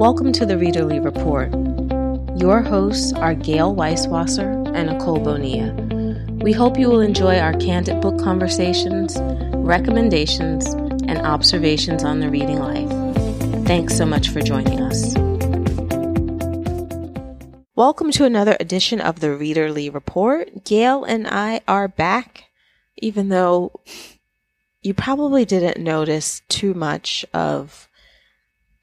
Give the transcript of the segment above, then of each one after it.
Welcome to the Readerly Report. Your hosts are Gayle Weiswasser and Nicole Bonilla. We hope you will enjoy our candid book conversations, recommendations, and observations on the reading life. Thanks so much for joining us. Welcome to another edition of the Readerly Report. Gayle and I are back, even though you probably didn't notice too much of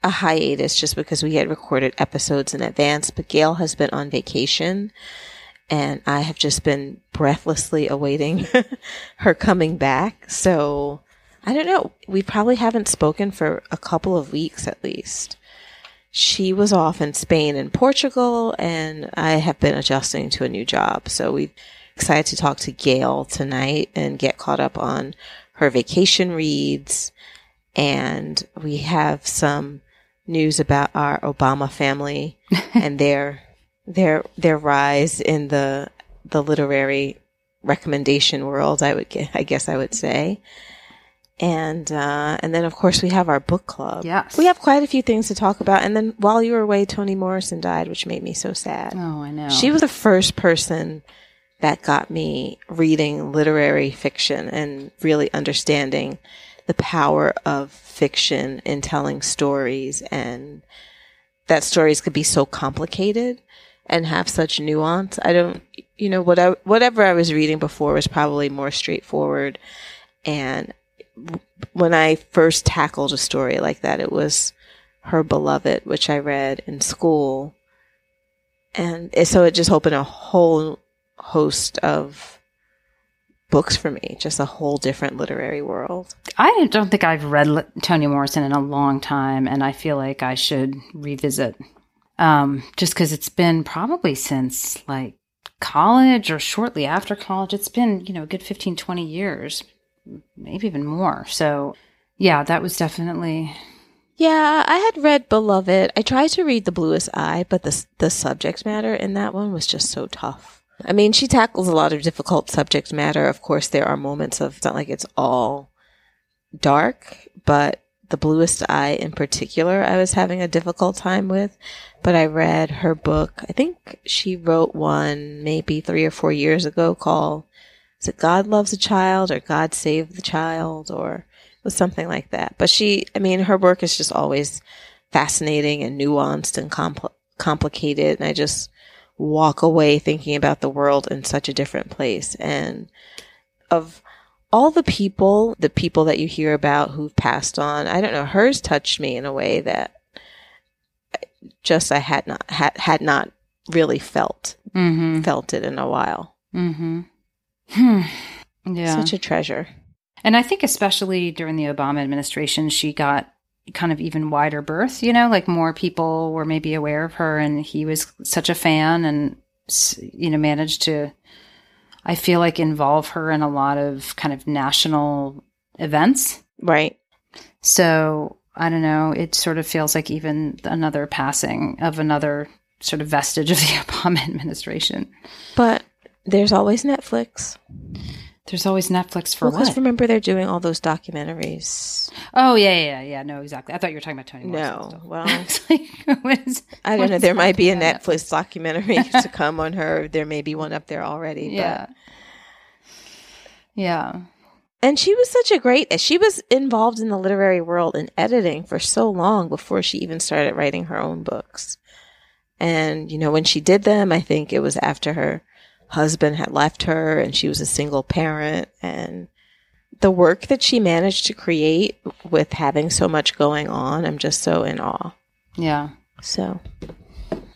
a hiatus just because we had recorded episodes in advance, but Gayle has been on vacation and I have just been breathlessly awaiting her coming back. So I don't know. We probably haven't spoken for a couple of weeks at least. She was off in Spain and Portugal, and I have been adjusting to a new job. So we're excited to talk to Gayle tonight and get caught up on her vacation reads. And we have some news about our Obama family and their their their rise in the the literary recommendation world. I would I guess I would say. And uh, and then of course we have our book club. Yes. we have quite a few things to talk about. And then while you were away, Toni Morrison died, which made me so sad. Oh, I know. She was the first person that got me reading literary fiction and really understanding the power of fiction in telling stories and that stories could be so complicated and have such nuance. I don't, you know, what I, whatever I was reading before was probably more straightforward. And when I first tackled a story like that, it was Her Beloved, which I read in school. And so it just opened a whole host of books for me, just a whole different literary world. I don't think I've read Li- Toni Morrison in a long time, and I feel like I should revisit. Um, just because it's been probably since like college or shortly after college. It's been, you know, a good 15, 20 years, maybe even more. So, yeah, that was definitely. Yeah, I had read Beloved. I tried to read The Bluest Eye, but the the subject matter in that one was just so tough. I mean, she tackles a lot of difficult subject matter. Of course, there are moments of it's not like it's all dark, but The Bluest Eye in particular, I was having a difficult time with. But I read her book. I think she wrote one maybe three or four years ago called "Is it God Loves a Child" or "God Save the Child" or was something like that. But she, I mean, her work is just always fascinating and nuanced and compl- complicated. And I just walk away thinking about the world in such a different place. And of all the people, the people that you hear about who've passed on, I don't know, hers touched me in a way that just I had not had had not really felt Mm-hmm. felt it in a while. Mm-hmm. Hmm. Yeah. Such a treasure. And I think especially during the Obama administration, she got kind of even wider berth, you know, like more people were maybe aware of her and he was such a fan and, you know, managed to, I feel like, involve her in a lot of kind of national events. Right. So I don't know, it sort of feels like even another passing of another sort of vestige of the Obama administration. But there's always Netflix. There's always Netflix for Because what? remember they're doing all those documentaries. oh, yeah, yeah, yeah, yeah. No, exactly. I thought you were talking about Toni Morrison. No, well, It's like, what is- I don't know. There might be a Netflix documentary to come on her. There may be one up there already. Yeah. But. Yeah. And she was such a great, she was involved in the literary world in editing for so long before she even started writing her own books. And, you know, when she did them, I think it was after her husband had left her and she was a single parent. And the work that she managed to create with having so much going on, I'm just so in awe. Yeah. So,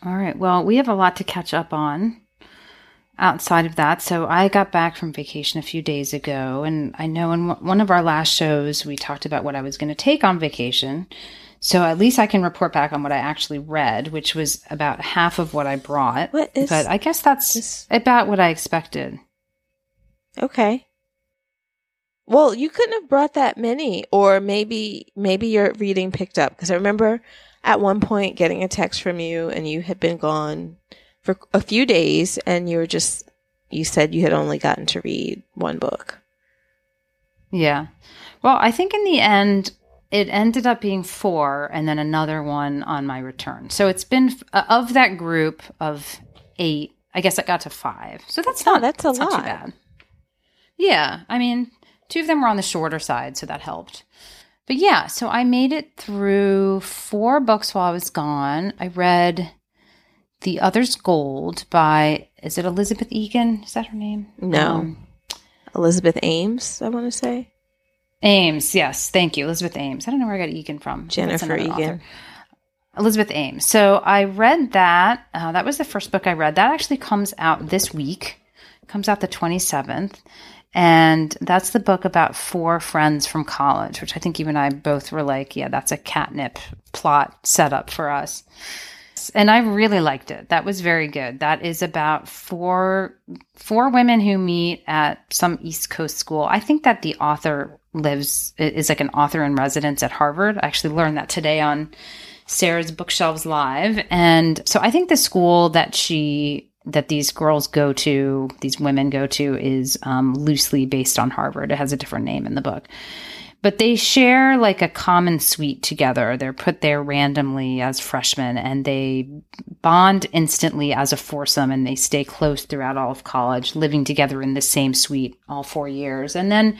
All right. Well, we have a lot to catch up on outside of that. So I got back from vacation a few days ago, and I know in one of our last shows, we talked about what I was going to take on vacation. So at least I can report back on what I actually read, which was about half of what I brought. What is but I guess that's this? about what I expected. Okay. Well, you couldn't have brought that many, or maybe maybe your reading picked up because I remember at one point getting a text from you, and you had been gone for a few days, and you were just you said you had only gotten to read one book. Yeah. Well, I think in the end, it ended up being four and then another one on my return. So it's been uh, of that group of eight, I guess it got to five. So that's Oh, not that's a that's not too lot. bad. Yeah, I mean, two of them were on the shorter side, so that helped. But yeah, so I made it through four books while I was gone. I read The Other's Gold by is it Elizabeth Egan? Is that her name? No. Um, Elizabeth Ames, I want to say. Ames, yes, thank you, Elizabeth Ames. I don't know where I got Egan from. Jennifer Egan. author. Elizabeth Ames. So I read that. Uh, that was the first book I read. That actually comes out this week. Comes out the twenty seventh, and that's the book about four friends from college, which I think you and I both were like, yeah, that's a catnip plot setup for us. And I really liked it. That was very good. That is about four four women who meet at some East Coast school. I think that the author lives is like an author in residence at Harvard. I actually learned that today on Sarah's Bookshelves Live. And so I think the school that she that these girls go to, these women go to, is um, loosely based on Harvard. It has a different name in the book. But they share like a common suite together. They're put there randomly as freshmen and they bond instantly as a foursome and they stay close throughout all of college, living together in the same suite all four years. And then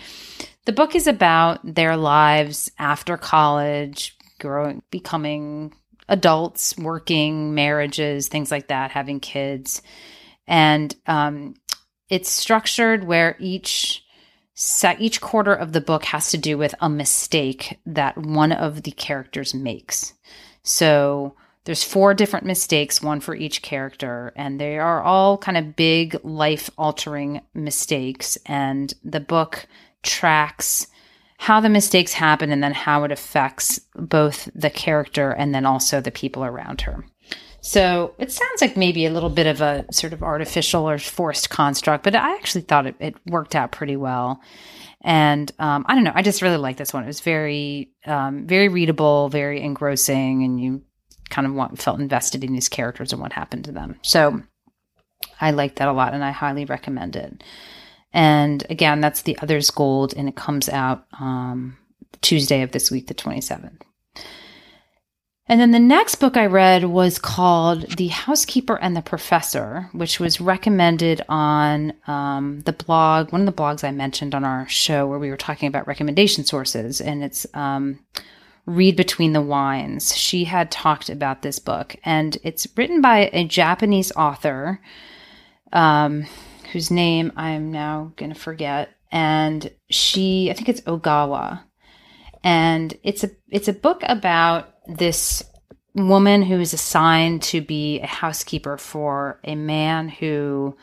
the book is about their lives after college, growing, becoming adults, working, marriages, things like that, having kids. And um, it's structured where each se- each quarter of the book has to do with a mistake that one of the characters makes. So there's four different mistakes, one for each character, and they are all kind of big life altering mistakes. And the book tracks how the mistakes happen and then how it affects both the character and then also the people around her. So it sounds like maybe a little bit of a sort of artificial or forced construct, but I actually thought it, it worked out pretty well. And um, I don't know, I just really like this one. It was very, um, very readable, very engrossing, and you kind of want, felt invested in these characters and what happened to them. So I like that a lot, and I highly recommend it. And again, that's the Others Gold, and it comes out um, Tuesday of this week, the 27th. And then the next book I read was called The Housekeeper and the Professor, which was recommended on um, the blog, one of the blogs I mentioned on our show where we were talking about recommendation sources. And it's um, Read Between the Wines. She had talked about this book, and it's written by a Japanese author um, whose name I'm now going to forget. And she, I think it's Ogawa. And it's a it's a book about this woman who is assigned to be a housekeeper for a man who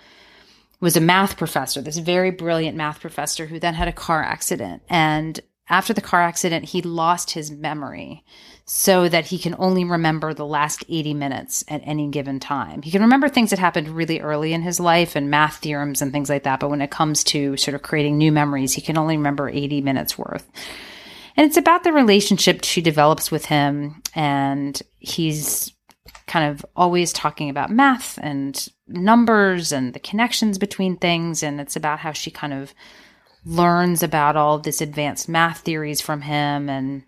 was a math professor, this very brilliant math professor who then had a car accident. And after the car accident, he lost his memory so that he can only remember the last 80 minutes at any given time. He can remember things that happened really early in his life and math theorems and things like that. But when it comes to sort of creating new memories, he can only remember 80 minutes worth. And it's about the relationship she develops with him. And he's kind of always talking about math and numbers and the connections between things. And it's about how she kind of learns about all this advanced math theories from him and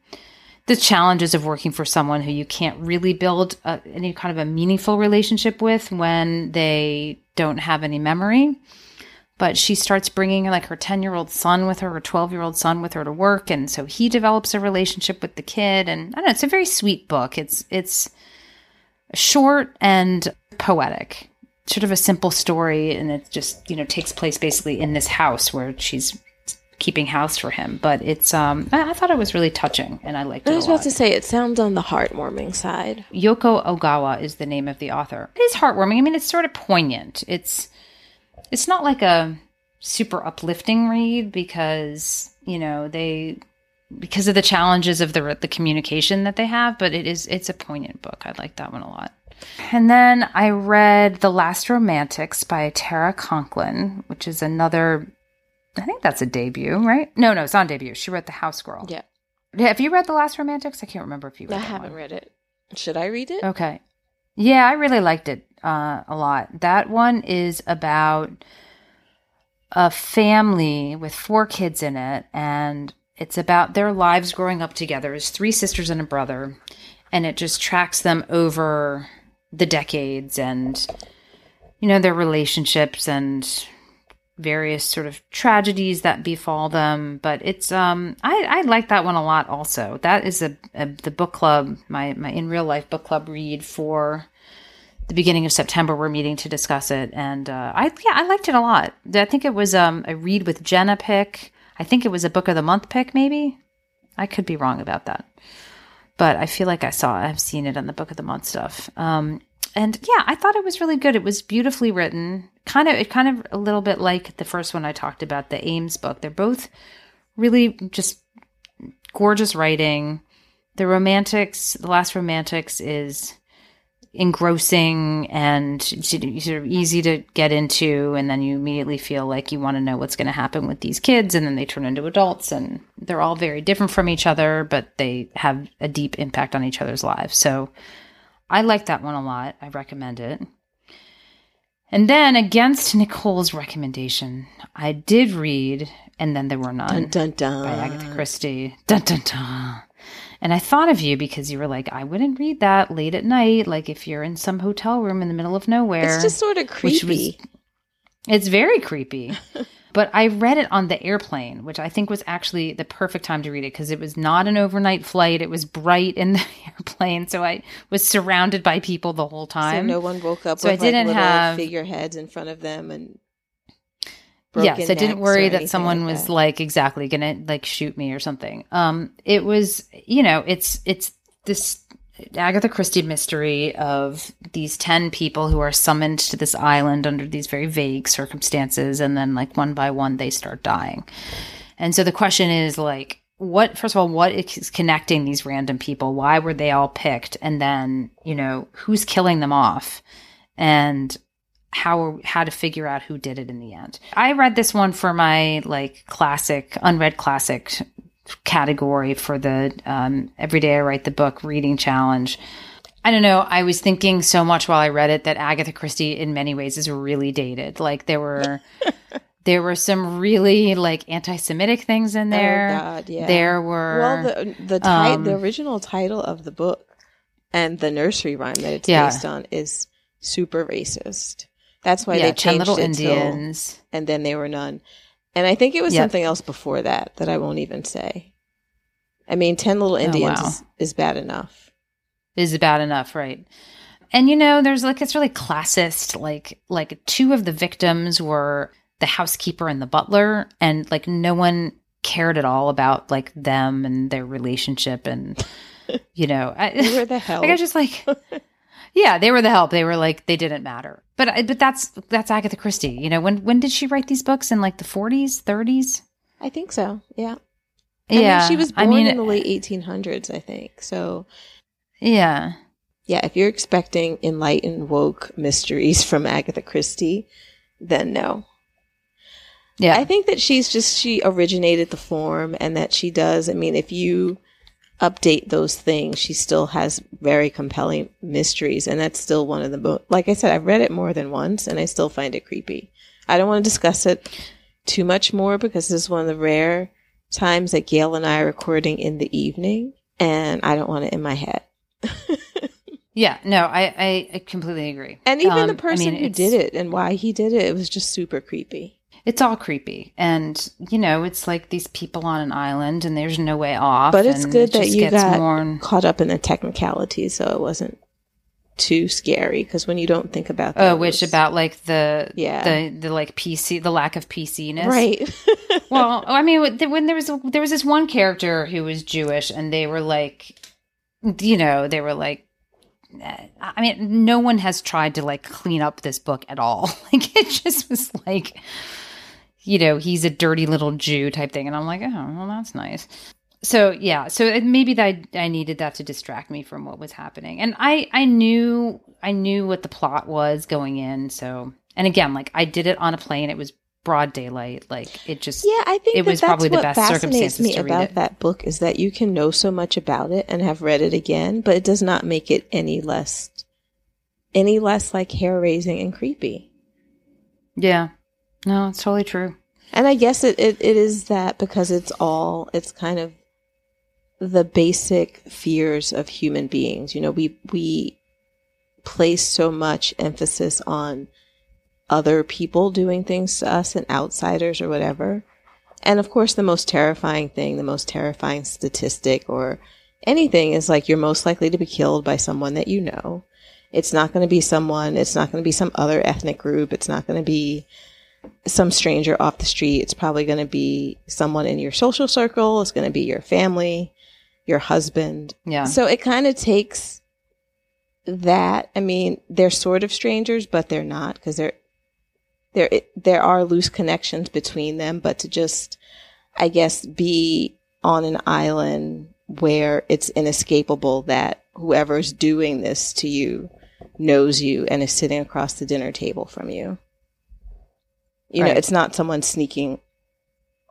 the challenges of working for someone who you can't really build a, any kind of a meaningful relationship with when they don't have any memory. But she starts bringing like her 10 year old son with her her 12 year old son with her to work and so he develops a relationship with the kid and i don't know it's a very sweet book. It's it's short and poetic. Sort of a simple story and it just you know takes place basically in this house where she's keeping house for him but it's um i, I thought it was really touching and i liked it I was about to say it sounds on the heartwarming side. Yoko Ogawa is the name of the author. It is heartwarming. I mean, it's sort of poignant. It's it's not like a super uplifting read because you know they because of the challenges of the the communication that they have, but it is it's a poignant book. I like that one a lot. And then I read The Last Romantics by Tara Conklin, which is another. I think that's a debut, right? No, no, it's on debut. She wrote The House Girl. Yeah. Have you read The Last Romantics? I can't remember if you read I haven't one. read it. Should I read it? Okay. Yeah, I really liked it uh, a lot. That one is about a family with four kids in it, and it's about their lives growing up together as three sisters and a brother, and it just tracks them over the decades and you know their relationships and various sort of tragedies that befall them. But it's um I, I like that one a lot also. That is a, a the book club, my my in real life book club read for the beginning of September. We're meeting to discuss it, and uh, I yeah I liked it a lot. I think it was um a read with Jenna pick. I think it was a book of the month pick, maybe. I could be wrong about that, but I feel like I saw I've seen it on the book of the month stuff. Um, and yeah, I thought it was really good. It was beautifully written. Kind of, it kind of a little bit like the first one I talked about, the Ames book. They're both really just gorgeous writing. The romantics, the last romantics is engrossing and sort of easy to get into and then you immediately feel like you want to know what's going to happen with these kids and then they turn into adults and they're all very different from each other but they have a deep impact on each other's lives so I like that one a lot. I recommend it. And then, against Nicole's recommendation, I did read And Then There Were None Dun dun dun. by Agatha Christie. Dun dun dun. And I thought of you because you were like, I wouldn't read that late at night, like if you're in some hotel room in the middle of nowhere. It's just sort of which was- creepy. It's very creepy. but I read it on the airplane, which I think was actually the perfect time to read it because it was not an overnight flight. It was bright in the airplane. So I was surrounded by people the whole time. so no one woke up So I didn't like have- figureheads in front of them and yes, I didn't worry that someone like was that. like exactly gonna like shoot me or something. Um, it was you know it's it's this Agatha Christie mystery of these ten people who are summoned to this island under these very vague circumstances, and then like one by one they start dying. And so the question is like, what? First of all, what is connecting these random people? Why were they all picked? And then you know who's killing them off? And how how to figure out who did it in the end. I read this one for my like classic unread classic category for the um, every day I write the book reading challenge. I don't know. I was thinking so much while I read it that Agatha Christie, in many ways, is really dated. Like there were, there were some really like anti-Semitic things in there. Oh God, yeah. There were well, the the ti- um, the original title of the book and the nursery rhyme that it's Yeah. based on is super racist. That's why yeah, they ten changed little it till- Indians. and then they were none. And I think it was Yep. something else before that that I won't even say. I mean, ten little oh, Indians Oh, wow. is, is bad enough. is bad enough, right? And you know, there's like it's really classist. Like like two of the victims were the housekeeper and the butler, and like no one cared at all about like them and their relationship, and you know, I, They were the hell. like I just like. Yeah, they were the help. They were like they didn't matter. But but that's that's Agatha Christie. You know, when when did she write these books in like the 40s, 30s? I think so. Yeah. I yeah. mean, she was I born mean, in the late 1800s, I think. So, Yeah. yeah, if you're expecting enlightened woke mysteries from Agatha Christie, then no. Yeah. I think that she's just she originated the form and that she does. I mean, if you update those things, she still has very compelling mysteries and that's still one of the mo- like I said I've read it more than once and I still find it creepy. I don't want to discuss it too much more because this is one of the rare times that Gayle and I are recording in the evening and I don't want it in my head. yeah. No, I, I, I completely agree. And even Um, the I person mean, who did it and why he did it, it was just super creepy. It's all creepy and you know it's like these people on an island and there's no way off But it's good it that you got more caught up in the technicalities, so it wasn't too scary. Because when you don't think about oh which about like the Yeah. the the like pc the lack of pc-ness right? well i mean when when there was there was this one character who was jewish and they were like you know they were like eh, i mean no one has tried to like clean up this book at all like it just was like you know he's a dirty little jew type thing. And i'm like oh well that's nice. So yeah. So it, maybe that I, I needed that to distract me from what was happening. And i i knew i knew what the plot was going in. So and again like i did it on a plane. It was broad daylight. Like it just yeah, I think It that was that's probably the best fascinates circumstances me to read about it. that book is that you can know so much about it and have read it again, but it does not make it any less any less like hair raising and creepy. Yeah. No, it's totally true. And I guess it, it, it is that because it's all, it's kind of the basic fears of human beings. You know, we, we place so much emphasis on other people doing things to us and outsiders or whatever. And of course, the most terrifying thing, the most terrifying statistic or anything is like you're most likely to be killed by someone that you know. It's not going to be someone, it's not going to be some other ethnic group. It's not going to be some stranger off the street. It's probably going to be someone in your social circle. It's going to be your family, your husband. Yeah. So it kind of takes that. I mean, they're sort of strangers, but they're not because they're, there, there are loose connections between them, but to just, I guess, be on an island where it's inescapable that whoever's doing this to you knows you and is sitting across the dinner table from you. You know, Right. it's not someone sneaking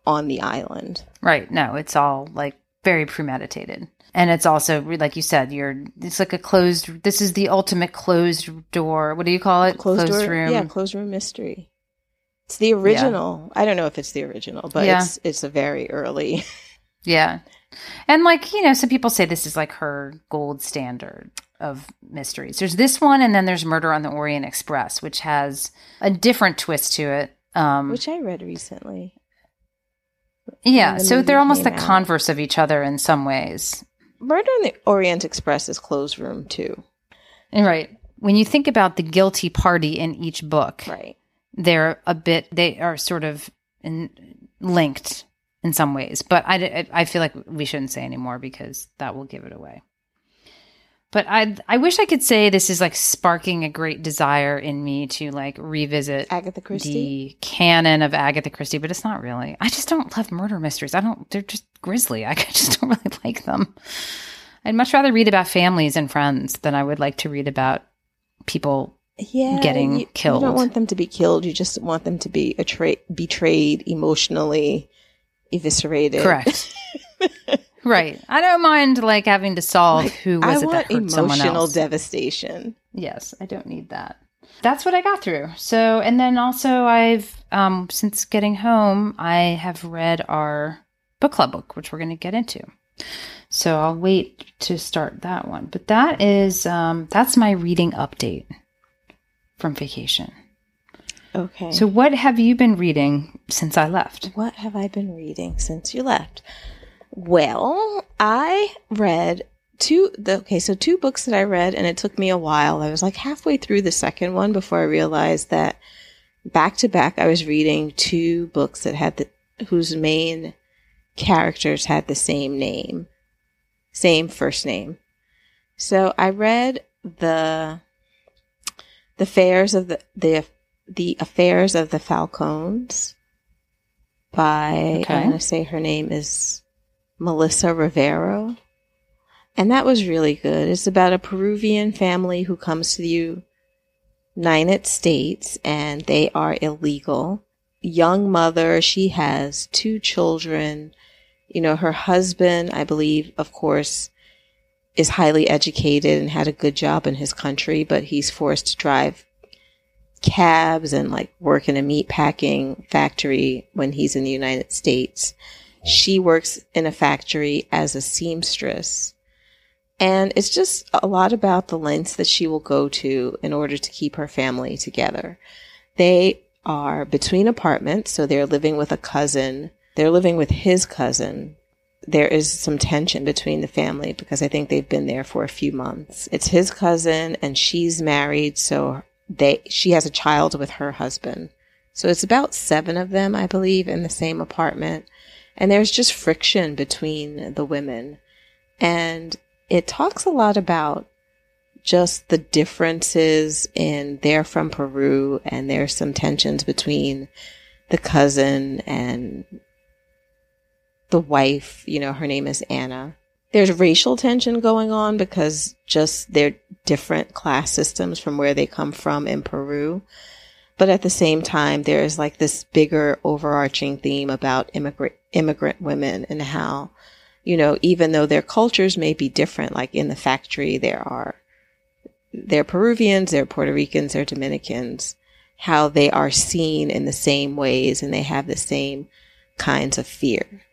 on the island. Right. No, it's all like very premeditated. And it's also like you said, you're it's like a closed this is the ultimate closed door. What do you call it? Closed, door, room. Yeah, closed room mystery. It's the original. I don't know if it's the original, but Yeah. it's it's a very early. Yeah. And like, you know, some people say this is like her gold standard of mysteries. There's this one and then there's Murder on the Orient Express, which has a different twist to it. Um which I read recently. yeah, the so they're almost the out. converse of each other in some ways. Murder on the Orient Express is closed room too. And right. When you think about the guilty party in each book, Right. they're a bit they are sort of in, linked in some ways but I, I feel like we shouldn't say anymore because that will give it away but i i wish i could say this is like sparking a great desire in me to like revisit Agatha Christie. the canon of agatha christie but it's not really i just don't love murder mysteries i don't they're just grisly i just don't really like them i'd much rather read about families and friends than i would like to read about people yeah, getting you, killed. You don't want them to be killed. You just want them to be betrayed, emotionally eviscerated. Correct. right. I don't mind like having to solve who I was it want that hurt someone emotional devastation. yes, I don't need that. That's what I got through. So, and then also I've um since getting home, I have read our book club book, which we're going to get into. So I'll wait to start that one. But that is um that's my reading update from vacation. Okay. So what have you been reading since I left? what have I been reading since you left? Well, I read two. The, okay, so two books that I read, and it took me a while. I was like halfway through the second one before I realized that back to back, I was reading two books that had the whose main characters had the same name, same first name. So I read the the affairs of the the the affairs of the Falcons by Okay. I'm going to say her name is Melissa Rivero. And that was really good. It's about a Peruvian family who comes to the United States and they are illegal. Young mother, she has two children. You know, her husband, I believe, of course, is highly educated and had a good job in his country, but he's forced to drive cabs and like work in a meat packing factory when he's in the United States. She works in a factory as a seamstress. And it's just a lot about the lengths that she will go to in order to keep her family together. They are between apartments, so they're living with a cousin. They're living with his cousin. There is some tension between the family because I think they've been there for a few months. It's his cousin and she's married, so they she has a child with her husband. So it's about 7 of them, I believe, in the same apartment. And there's just friction between the women. And it talks a lot about just the differences in they're from Peru and there's some tensions between the cousin and the wife, you know, her name is Anna. There's racial tension going on because just they're different class systems from where they come from in Peru. But at the same time, there's like this bigger overarching theme about immigrant, immigrant women and how, you know, even though their cultures may be different, like in the factory, there are, they're Peruvians, they're Puerto Ricans, they're Dominicans, how they are seen in the same ways and they have the same kinds of fear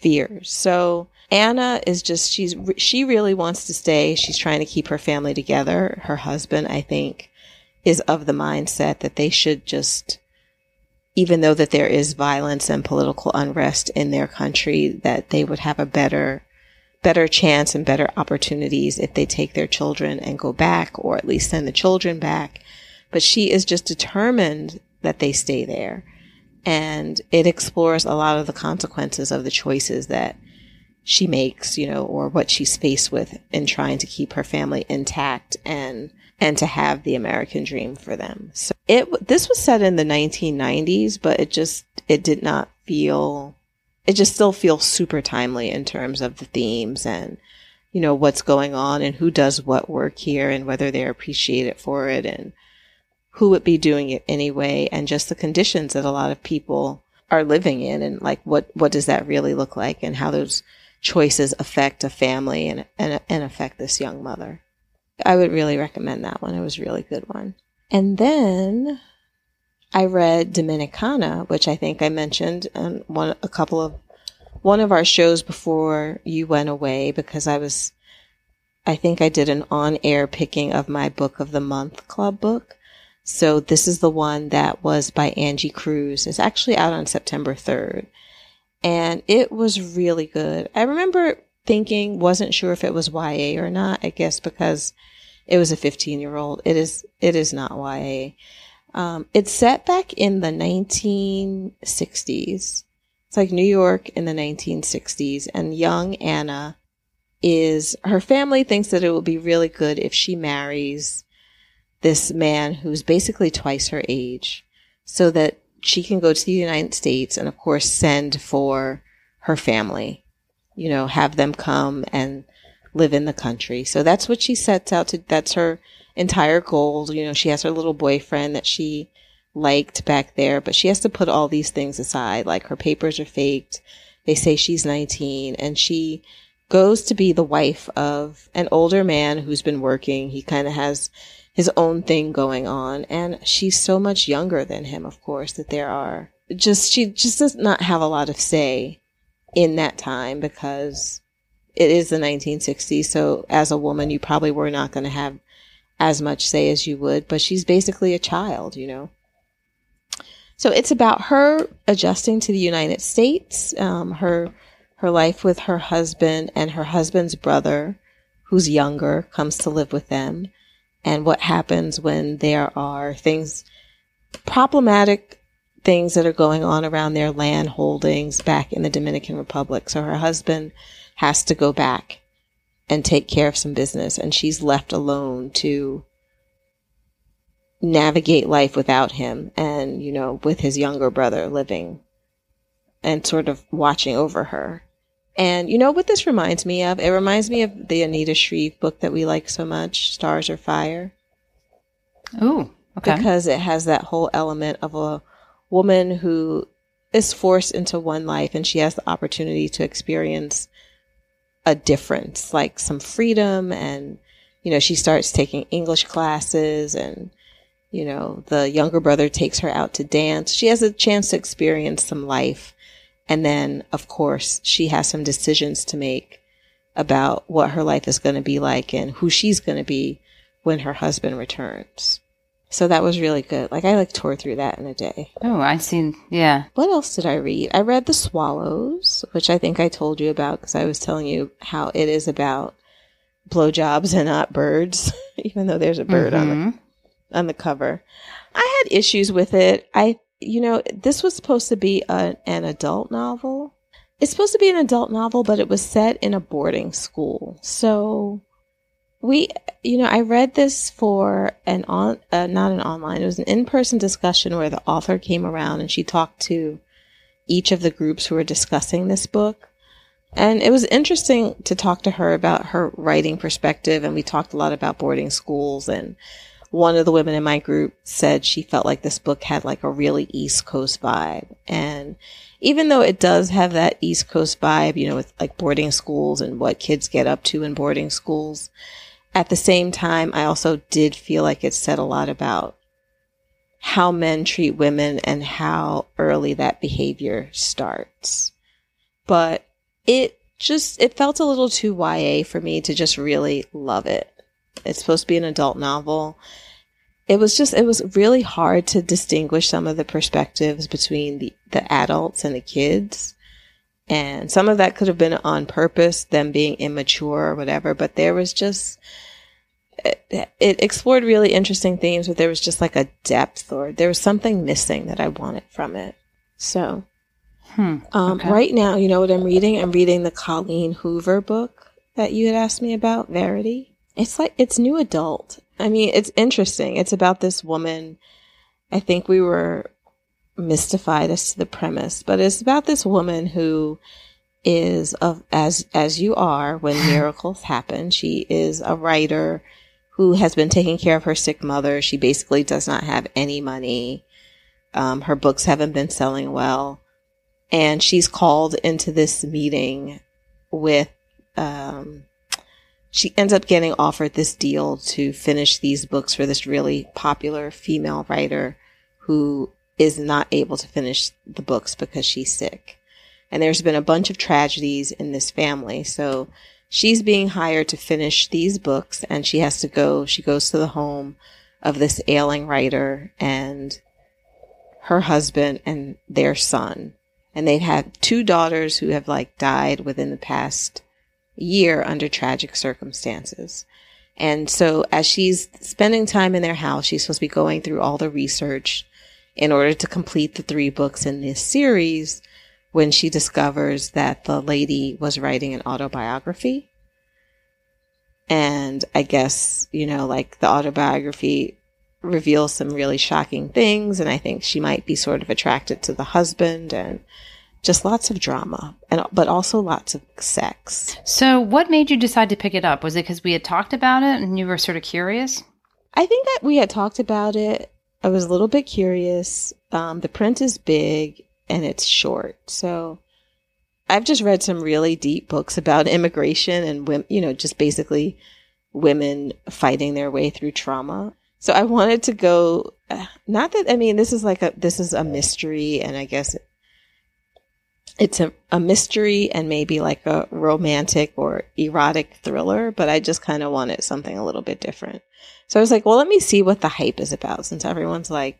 fears. So Anna is just she's she really wants to stay. She's trying to keep her family together. Her husband, I think, is of the mindset that they should just even though that there is violence and political unrest in their country that they would have a better better chance and better opportunities if they take their children and go back or at least send the children back. But she is just determined that they stay there. And it explores a lot of the consequences of the choices that she makes, you know, or what she's faced with in trying to keep her family intact and and to have the American dream for them. So it this was set in the 1990s, but it just it did not feel it just still feels super timely in terms of the themes and you know what's going on and who does what work here and whether they're appreciated for it and who would be doing it anyway and just the conditions that a lot of people are living in and like what what does that really look like and how those choices affect a family and and, and affect this young mother. I would really recommend that one. It was a really good one. And then I read Dominicana, which I think I mentioned on one a couple of one of our shows before you went away because I was I think I did an on-air picking of my book of the month club book. So this is the one that was by Angie Cruz. It's actually out on September 3rd. And it was really good. I remember thinking, wasn't sure if it was YA or not. I guess because it was a 15 year old. It is, it is not YA. Um, it's set back in the 1960s. It's like New York in the 1960s, and young Anna is her family thinks that it will be really good if she marries this man who's basically twice her age so that she can go to the United States and of course send for her family, you know, have them come and live in the country. So that's what she sets out to, that's her entire goal. You know, she has her little boyfriend that she liked back there, but she has to put all these things aside. Like her papers are faked. They say she's 19 and she goes to be the wife of an older man who's been working. He kind of has his own thing going on. And she's so much younger than him, of course, that there are just, she just does not have a lot of say in that time because it is the 1960s. So as a woman, you probably were not going to have as much say as you would, but she's basically a child, you know. So it's about her adjusting to the United States, um, her her life with her husband and her husband's brother, who's younger, comes to live with them, and what happens when there are things problematic things that are going on around their land holdings back in the Dominican Republic. So her husband has to go back and take care of some business and she's left alone to navigate life without him and, you know, with his younger brother living and sort of watching over her. And you know what this reminds me of? It reminds me of the Anita Shreve book that we like so much, Stars Are Fire. Oh, okay. Because it has that whole element of a woman who is forced into one life and she has the opportunity to experience a difference, like some freedom and, you know, she starts taking English classes and, you know, the younger brother takes her out to dance. She has a chance to experience some life. And then, of course, she has some decisions to make about what her life is going to be like and who she's going to be when her husband returns. So that was really good. Like I like tore through that in a day. Oh, I seen. Yeah. What else did I read? I read The Swallows, which I think I told you about because I was telling you how it is about blowjobs and not birds, even though there's a bird mm-hmm. on the mm-hmm. on the cover. I had issues with it. I, you know, this was supposed to be a, an adult novel. It's supposed to be an adult novel, but it was set in a boarding school. So we, you know, I read this for an on, uh, not an online, it was an in-person discussion where the author came around and she talked to each of the groups who were discussing this book. And it was interesting to talk to her about her writing perspective. And we talked a lot about boarding schools. And one of the women in my group said she felt like this book had like a really East Coast vibe. And even though it does have that East Coast vibe, you know, with like boarding schools and what kids get up to in boarding schools, at the same time, I also did feel like it said a lot about how men treat women and how early that behavior starts. But it just it felt a little too YA for me to just really love it. It's supposed to be an adult novel. It was just it was really hard to distinguish some of the perspectives between the, the adults and the kids. And some of that could have been on purpose, them being immature or whatever, but there was just it, it explored really interesting themes, but there was just like a depth or there was something missing that I wanted from it. So Hmm. um, Okay. Right now, you know what I'm reading? I'm reading the Colleen Hoover book that you had asked me about, Verity. It's like, it's new adult. I mean, it's interesting. It's about this woman. I think we were mystified as to the premise, but it's about this woman who is of as as you are when miracles happen. She is a writer who has been taking care of her sick mother. She basically does not have any money. Um, her books haven't been selling well and she's called into this meeting with um, she ends up getting offered this deal to finish these books for this really popular female writer who is not able to finish the books because she's sick and there's been a bunch of tragedies in this family so she's being hired to finish these books and she has to go she goes to the home of this ailing writer and her husband and their son and they've had two daughters who have like died within the past year under tragic circumstances. And so as she's spending time in their house, she's supposed to be going through all the research in order to complete the three books in this series when she discovers that the lady was writing an autobiography. And I guess, you know, like the autobiography reveals some really shocking things. And I think she might be sort of attracted to the husband and just lots of drama and, but also lots of sex. So, what made you decide to pick it up? Was it because we had talked about it and you were sort of curious? I think that we had talked about it. I was a little bit curious. Um, the print is big and it's short. So I've just read some really deep books about immigration and you know, just basically women fighting their way through trauma. So I wanted to go, uh, not that, I mean, this is like a, this is a mystery and I guess it's a, a mystery and maybe like a romantic or erotic thriller, but I just kind of wanted something a little bit different. So I was like, well, let me see what the hype is about since everyone's like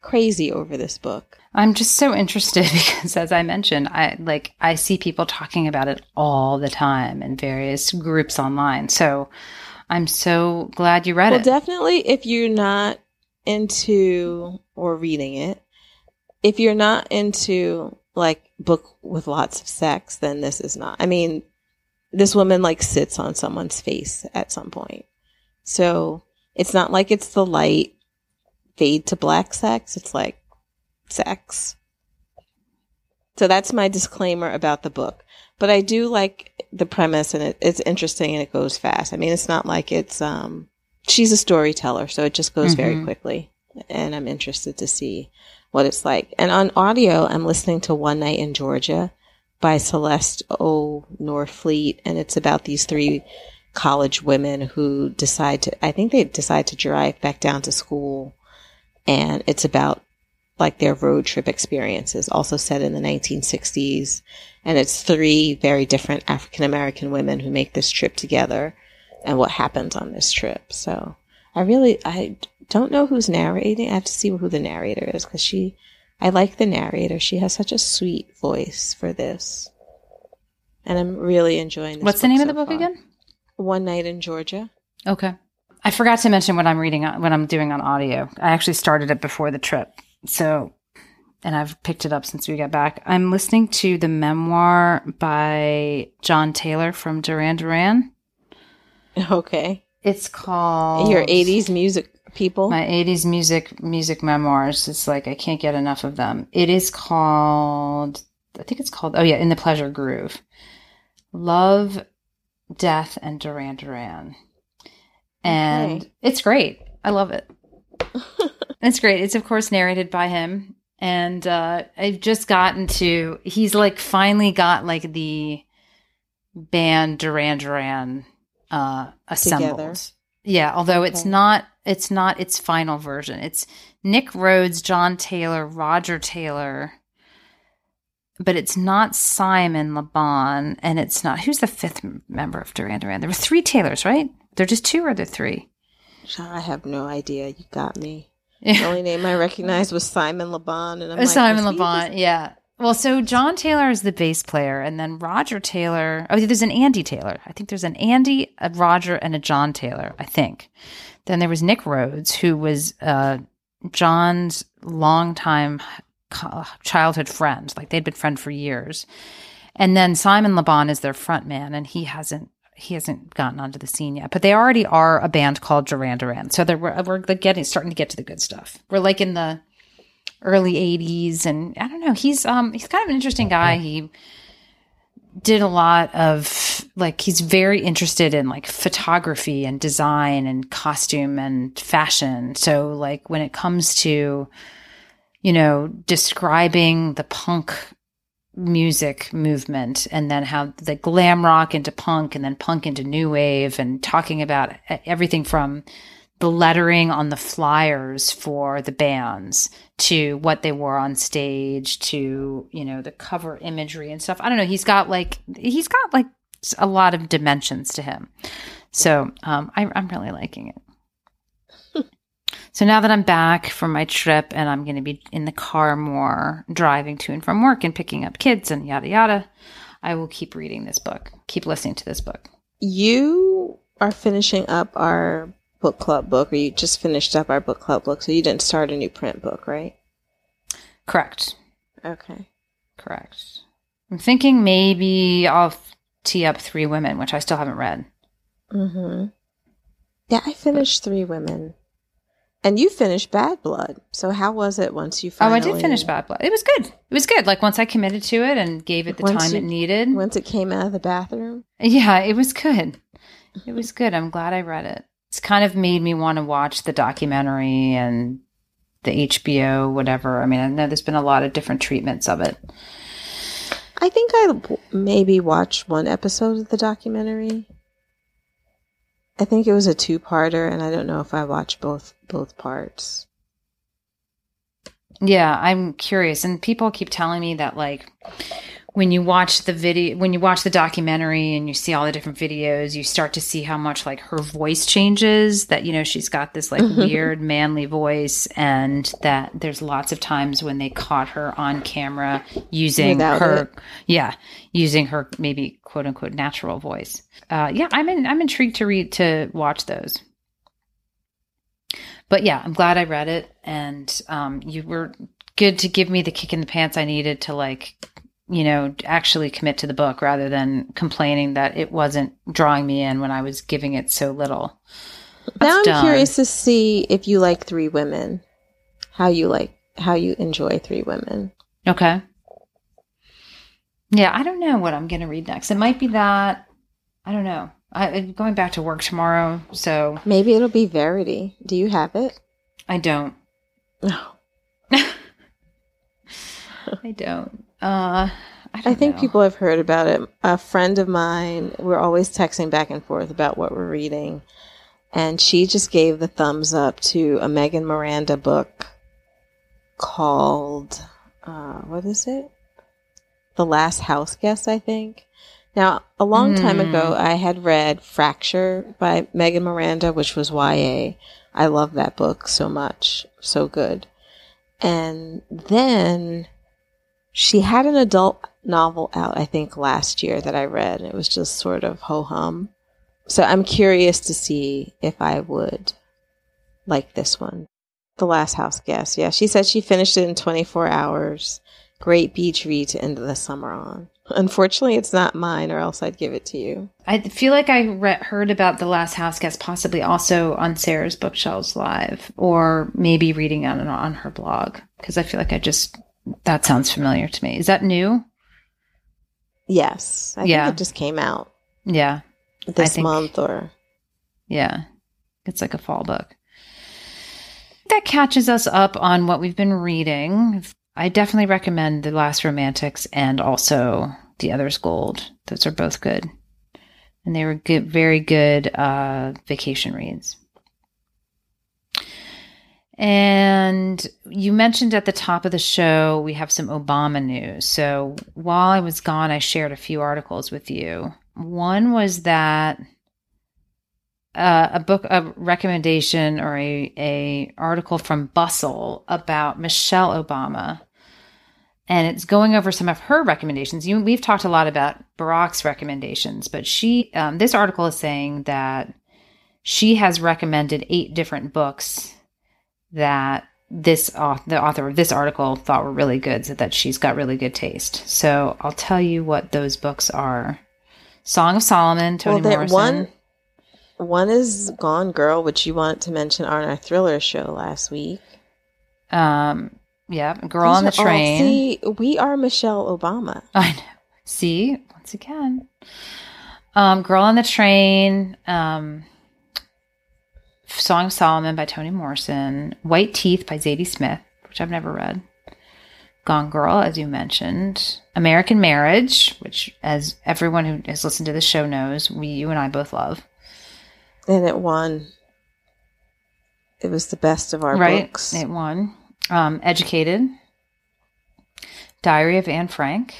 crazy over this book. I'm just so interested because, as I mentioned, I like I see people talking about it all the time in various groups online. So I'm so glad you read Well, it. definitely if you're not into or reading it, if you're not into like book with lots of sex, then this is not. I mean, this woman like sits on someone's face at some point. So it's not like it's the light fade to black sex. It's like sex. So that's my disclaimer about the book. But I do like the premise and it, it's interesting and it goes fast. I mean, it's not like it's, um, she's a storyteller, so it just goes very Mhm. quickly. And I'm interested to see what it's like. And on audio, I'm listening to One Night in Georgia by Celeste O. Norfleet. And it's about these three college women who decide to, I think they decide to drive back down to school. And it's about like their road trip experiences, also set in the 1960s. And it's three very different African American women who make this trip together and what happens on this trip. So I really, I don't know who's narrating. I have to see who the narrator is because she, I like the narrator. She has such a sweet voice for this. And I'm really enjoying this. What's the name of the book far. again? One Night in Georgia. Okay. I forgot to mention what I'm reading on what I'm doing on audio. I actually started it before the trip. So and I've picked it up since we got back. I'm listening to the memoir by John Taylor from Duran Duran. Okay. It's called Your 80s music people. My 80s music music memoirs. It's like I can't get enough of them. It is called I think it's called Oh yeah, In the Pleasure Groove. Love, Death and Duran Duran. And Okay. it's great. I love it. it's great. It's of course narrated by him and uh I've just gotten to he's like finally got like the band Duran Duran uh assembled. Together. Yeah, although it's Okay. not it's not its final version. It's Nick Rhodes, John Taylor, Roger Taylor, but it's not Simon Le Bon, and it's not who's the fifth member of Duran Duran. There were three Taylors, right? They're just two or they're three. I have no idea. You got me. The only name I recognized was Simon Le Bon, and I'm like, Simon Le Bon, yeah. Well, so John Taylor is the bass player, and then Roger Taylor. Oh, there's an Andy Taylor. I think there's an Andy, a Roger, and a John Taylor. I think. Then there was Nick Rhodes, who was uh, John's longtime co- childhood friend. Like they'd been friends for years. And then Simon Le Bon is their front man, and he hasn't he hasn't gotten onto the scene yet. But they already are a band called Duran Duran, so they're we're, we're getting starting to get to the good stuff. We're like in the early 80s and i don't know he's um he's kind of an interesting guy he did a lot of like he's very interested in like photography and design and costume and fashion so like when it comes to you know describing the punk music movement and then how the glam rock into punk and then punk into new wave and talking about everything from the lettering on the flyers for the bands to what they wore on stage to you know the cover imagery and stuff. I don't know he's got like he's got like a lot of dimensions to him. So um, I, i'm really liking it so now that i'm back from my trip and i'm going to be in the car more driving to and from work and picking up kids and yada yada i will keep reading this book keep listening to this book You are finishing up our book club book, or you just finished up our book club book, so you didn't start a new print book, right? correct Okay. Correct. I'm thinking maybe I'll tee up Three Women, which I still haven't read. Mm-hmm. Yeah, I finished Three Women. And you finished Bad Blood. So how was it once you Oh. I did finish Bad Blood. It was good. It was good. Like once I committed to it and gave it the Once time you- it needed. Once it came out of the bathroom? Yeah, it was good. It was good. I'm glad I read it. It's kind of made me want to watch the documentary and the HBO, whatever. I mean, I know there's been a lot of different treatments of it. I think I maybe watched one episode of the documentary. I think it was a two-parter, and I don't know if I watched both both parts. Yeah, I'm curious. And people keep telling me that like when you watch the video when you watch the documentary and you see all the different videos, you start to see how much like her voice changes, that you know, she's got this like mm-hmm. weird manly voice and that there's lots of times when they caught her on camera using Without her it. yeah, using her maybe quote unquote natural voice. Uh yeah, I'm in, I'm intrigued to read to watch those but yeah, I'm glad I read it, and um, you were good to give me the kick in the pants I needed to like, you know, actually commit to the book rather than complaining that it wasn't drawing me in when I was giving it so little. now I'm curious to see if you like Three Women. How you like how you enjoy Three Women. Okay. Yeah, I don't know what I'm going to read next. It might be that. I don't know. I, I'm going back to work tomorrow, so Maybe it'll be Verity. Do you have it? I don't. No. I don't. Uh, I, I don't think know. people have heard about it. A friend of mine, we're always texting back and forth about what we're reading. And she just gave the thumbs up to a Megan Miranda book called, uh, what is it? The Last House Guest, I think. Now, a long time Hmm. ago, I had read Fracture by Megan Miranda, which was YA. I love that book so much. So good. And then she had an adult novel out, I think, last year that I read. It was just sort of ho hum. So I'm curious to see if I would like this one. The Last House Guest. Yeah, she said she finished it in 24 hours. Great beach read to end the summer on. Unfortunately, it's not mine, or else I'd give it to you. I feel like I re- heard about the last house guest possibly also on Sarah's bookshelves live, or maybe reading on on her blog because I feel like I just that sounds familiar to me. Is that new? Yes, I Yeah. think it just came out Yeah, this think- month, or yeah, it's like a fall book. That catches us up on what we've been reading. I definitely recommend The Last Romantics and also The Other's Gold. Those are both good. and they were good, very good uh, vacation reads. And you mentioned at the top of the show we have some Obama news. So while I was gone, I shared a few articles with you. One was that uh, a book, a recommendation, or a a article from Bustle about Michelle Obama, and it's going over some of her recommendations. You, we've talked a lot about Barack's recommendations, but she, um, this article is saying that she has recommended eight different books that this the author of this article thought were really good, so that she's got really good taste. So I'll tell you what those books are: Song of Solomon, Toni well, Morrison. One, one is Gone Girl, which you want to mention on our thriller show last week. Um, yeah, Girl These on the Train. see, we are Michelle Obama. I know. See, once again, um, Girl on the Train. Um, Song of Solomon by Toni Morrison, White Teeth by Zadie Smith, which I've never read, Gone Girl, as you mentioned, American Marriage, which, as everyone who has listened to the show knows, we, you and I both love. And it won. It was the best of our right, books. It won. Um, Educated, Diary of Anne Frank,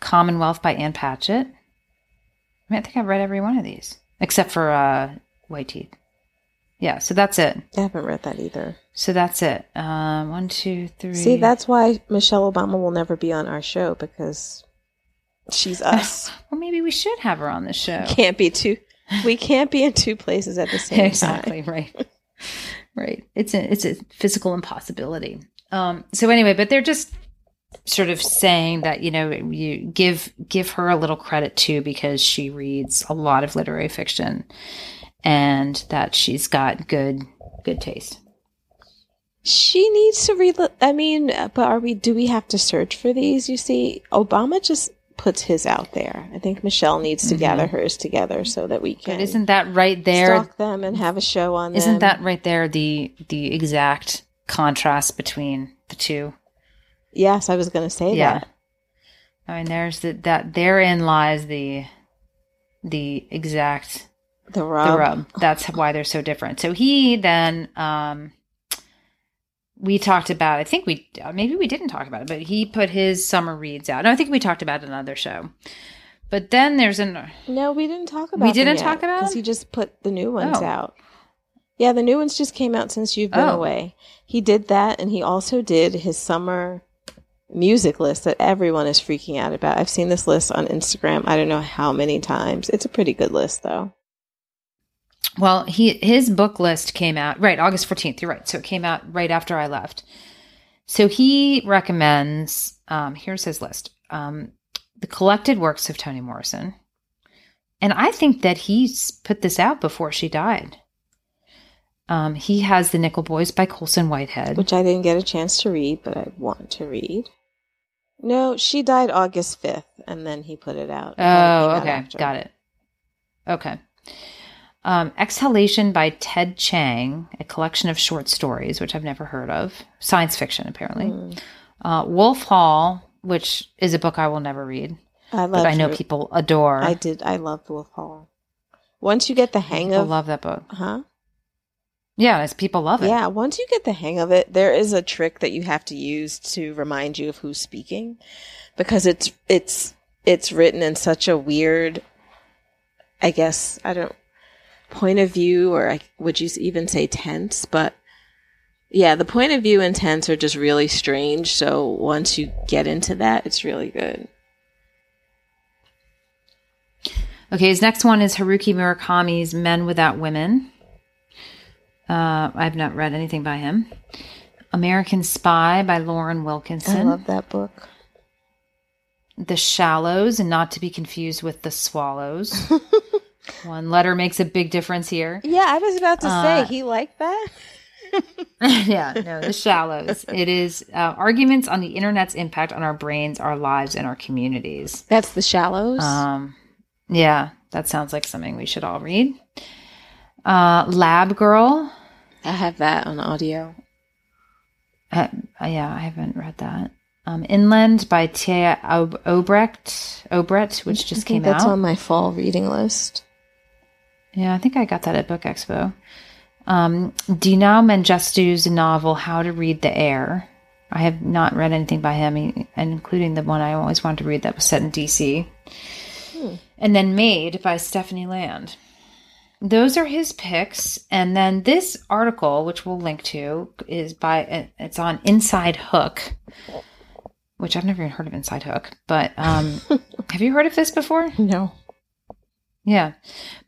Commonwealth by Ann Patchett. I mean, I think I've read every one of these except for uh, White Teeth. Yeah, so that's it. I haven't read that either. So that's it. Um, one, two, three. See, that's why Michelle Obama will never be on our show because she's us. well, maybe we should have her on the show. Can't be two. We can't be in two places at the same exactly, time. Exactly right. right. It's a it's a physical impossibility. Um. So anyway, but they're just sort of saying that you know you give give her a little credit too because she reads a lot of literary fiction and that she's got good good taste. She needs to read. I mean, but are we? Do we have to search for these? You see, Obama just puts his out there. I think Michelle needs to mm-hmm. gather hers together so that we can. But isn't that right there? Stalk them and have a show on. Isn't them. that right there the the exact contrast between the two? Yes, I was going to say yeah. that. I mean, there's the, that therein lies the the exact the rub. The rub. That's why they're so different. So he then, um, we talked about. I think we uh, maybe we didn't talk about it, but he put his summer reads out. No, I think we talked about another show. But then there's an no. We didn't talk about. We didn't talk about because he just put the new ones oh. out. Yeah, the new ones just came out since you've been oh. away. He did that, and he also did his summer music list that everyone is freaking out about. I've seen this list on Instagram. I don't know how many times. It's a pretty good list, though. Well, he his book list came out right August 14th. You're right. So it came out right after I left. So he recommends um, here's his list. Um, the collected works of Toni Morrison. And I think that he's put this out before she died. Um, he has The Nickel Boys by Colson Whitehead. Which I didn't get a chance to read, but I want to read. No, she died August 5th, and then he put it out. Oh, okay. Got it. Okay. Um, Exhalation by Ted Chiang, a collection of short stories, which I've never heard of. Science fiction, apparently. Mm. Uh, Wolf Hall, which is a book I will never read. I love but I know people adore. I did. I love Wolf Hall. Once you get the hang people of, love that book. Huh? Yeah, as people love it. Yeah, once you get the hang of it, there is a trick that you have to use to remind you of who's speaking, because it's it's it's written in such a weird. I guess I don't point of view, or I, would you even say tense? But yeah, the point of view and tense are just really strange. So once you get into that, it's really good. Okay, his next one is Haruki Murakami's Men Without Women. Uh, I've not read anything by him. American Spy by Lauren Wilkinson. I love that book. The Shallows, and not to be confused with The Swallows. One letter makes a big difference here. Yeah, I was about to uh, say he liked that. yeah, no, the shallows. It is uh, arguments on the internet's impact on our brains, our lives, and our communities. That's the shallows. Um, yeah, that sounds like something we should all read. Uh, Lab Girl. I have that on audio. Uh, yeah, I haven't read that. um, Inland by Téa Ob- Obreht, Obreht, which just came that's out. That's on my fall reading list. Yeah, I think I got that at Book Expo. Um, Dinaw Mengestu's novel How to Read the Air. I have not read anything by him, including the one I always wanted to read that was set in DC. And then Made by Stephanie Land. Those are his picks. And then this article, which we'll link to, is by it's on InsideHook, which I've never even heard of InsideHook. But um, have you heard of this before? No. Yeah.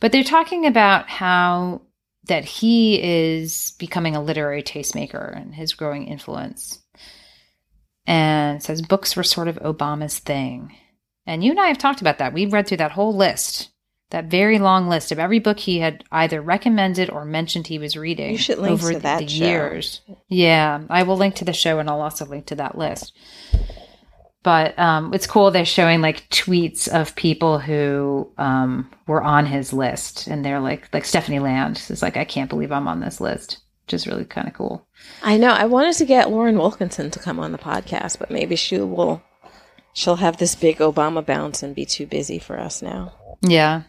But they're talking about how that he is becoming a literary tastemaker and his growing influence. And says books were sort of Obama's thing. And you and I have talked about that. We've read through that whole list, that very long list of every book he had either recommended or mentioned he was reading You should link over to that the show. years. Yeah, I will link to the show and I'll also link to that list. But um, it's cool. They're showing like tweets of people who um, were on his list, and they're like, like Stephanie Land is like, I can't believe I'm on this list, which is really kind of cool. I know. I wanted to get Lauren Wilkinson to come on the podcast, but maybe she will. She'll have this big Obama bounce and be too busy for us now. Yeah,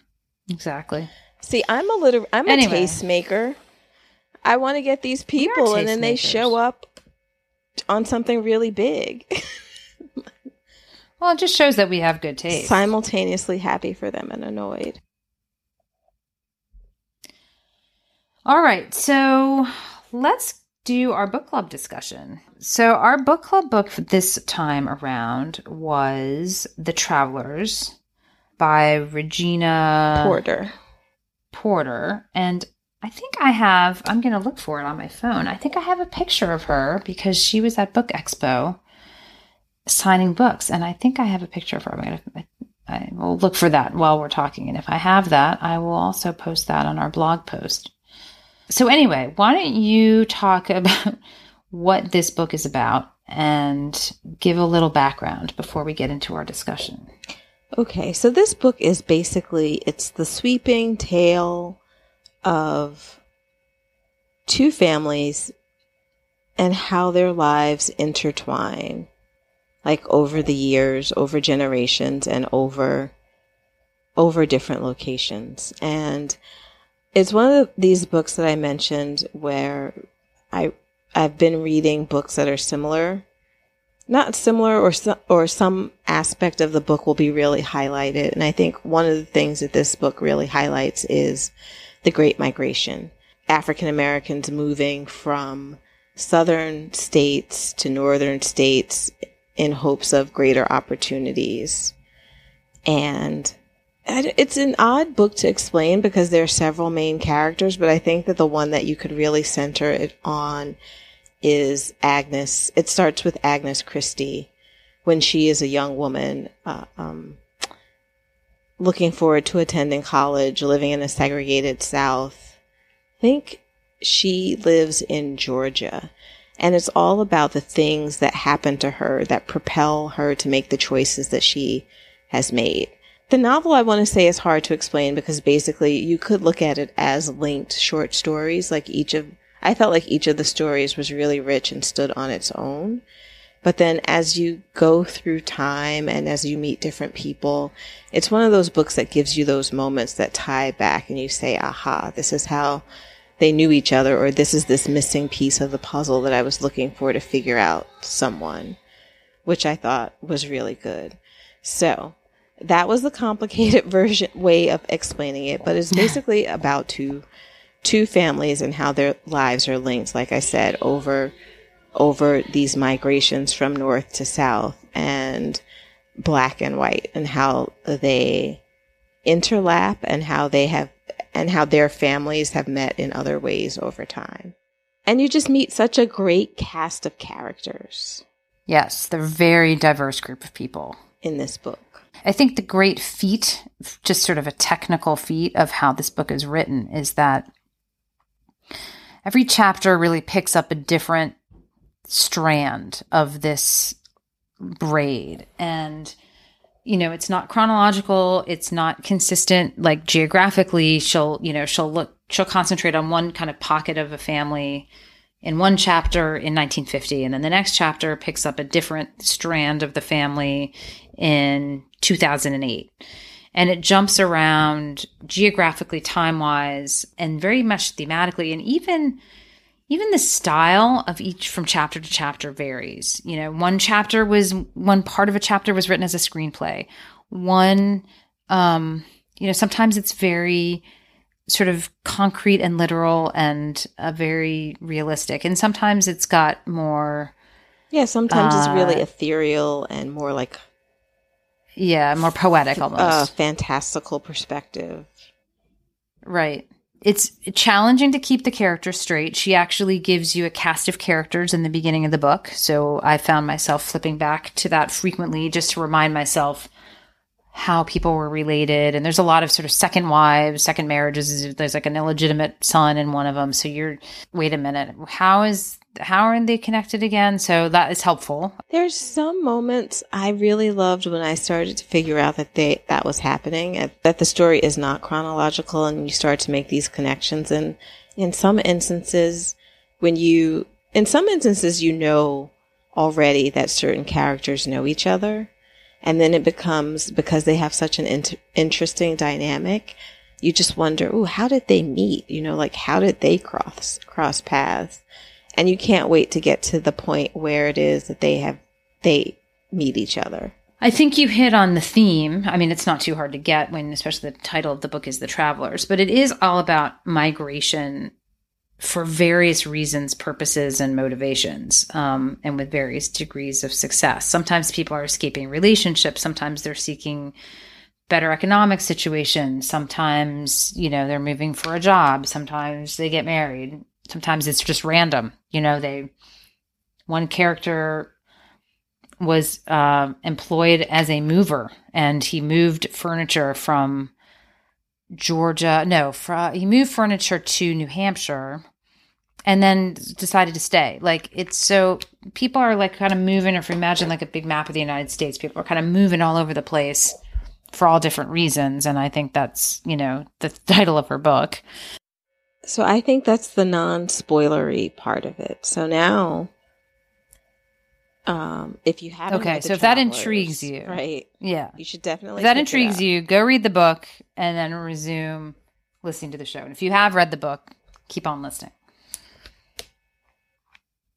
exactly. See, I'm a liter- I'm Anyway. a tastemaker. I want to get these people, and then they show up on something really big. Well, it just shows that we have good taste. Simultaneously happy for them and annoyed. All right, so let's do our book club discussion. So, our book club book this time around was The Travelers by Regina Porter. Porter. And I think I have, I'm going to look for it on my phone. I think I have a picture of her because she was at Book Expo signing books. And I think I have a picture of her. I'm to, I will look for that while we're talking. And if I have that, I will also post that on our blog post. So, anyway, why don't you talk about what this book is about and give a little background before we get into our discussion? Okay, so this book is basically it's the sweeping tale of two families and how their lives intertwine like over the years, over generations and over over different locations. And it's one of these books that I mentioned where I I've been reading books that are similar not similar or or some aspect of the book will be really highlighted. And I think one of the things that this book really highlights is the Great Migration. African Americans moving from southern states to northern states in hopes of greater opportunities. And it's an odd book to explain because there are several main characters, but I think that the one that you could really center it on is Agnes. It starts with Agnes Christie when she is a young woman, uh, um, looking forward to attending college, living in a segregated South. I think she lives in Georgia. And it's all about the things that happen to her that propel her to make the choices that she has made. The novel I want to say is hard to explain because basically you could look at it as linked short stories, like each of I felt like each of the stories was really rich and stood on its own. But then as you go through time and as you meet different people, it's one of those books that gives you those moments that tie back and you say, aha, this is how they knew each other, or this is this missing piece of the puzzle that I was looking for to figure out someone, which I thought was really good. So that was the complicated version way of explaining it, but it's basically about two two families and how their lives are linked like i said over over these migrations from north to south and black and white and how they interlap and how they have and how their families have met in other ways over time and you just meet such a great cast of characters Yes, they're a very diverse group of people. in this book I think the great feat, just sort of a technical feat of how this book is written, is that every chapter really picks up a different strand of this braid. And, you know, it's not chronological, it's not consistent, like geographically. She'll, you know, she'll look, she'll concentrate on one kind of pocket of a family. in one chapter in 1950 and then the next chapter picks up a different strand of the family in 2008 and it jumps around geographically time wise and very much thematically and even even the style of each from chapter to chapter varies. You know one chapter was one part of a chapter was written as a screenplay. One um you know sometimes it's very sort of concrete and literal and uh, very realistic. And sometimes it's got more yeah sometimes uh, it's really uh, ethereal and more like yeah more poetic almost. uh, fantastical perspective. Right it's challenging to keep the characters straight. She actually gives you a cast of characters in the beginning of the book. So I found myself flipping back to that frequently just to remind myself how people were related. And there's a lot of sort of second wives, second marriages. There's like an illegitimate son in one of them. So you're, wait a minute, how is, how are they connected again? So that is helpful. There's some moments I really loved when I started to figure out that they, that was happening, that the story is not chronological and you start to make these connections. And in some instances, when you, in some instances, you know already that certain characters know each other and then it becomes, because they have such an inter- interesting dynamic, you just wonder, oh, how did they meet? You know, like how did they cross, cross paths? And you can't wait to get to the point where it is that they have, they meet each other. I think you hit on the theme. I mean, it's not too hard to get when, especially the title of the book is The Travelers, but it is all about migration for various reasons, purposes, and motivations, um, and with various degrees of success. Sometimes people are escaping relationships. Sometimes they're seeking better economic situations. Sometimes, you know, they're moving for a job. Sometimes they get married. Sometimes it's just random. You know, they, one character was uh, employed as a mover and he moved furniture from Georgia. No, fr- he moved furniture to New Hampshire and then decided to stay. Like it's so people are like kind of moving. If you imagine like a big map of the United States, people are kind of moving all over the place for all different reasons. And I think that's you know the title of her book. So I think that's the non-spoilery part of it. So now, um, if you have okay, so if that intrigues you, right? Yeah, you should definitely. If that intrigues you, go read the book and then resume listening to the show. And if you have read the book, keep on listening.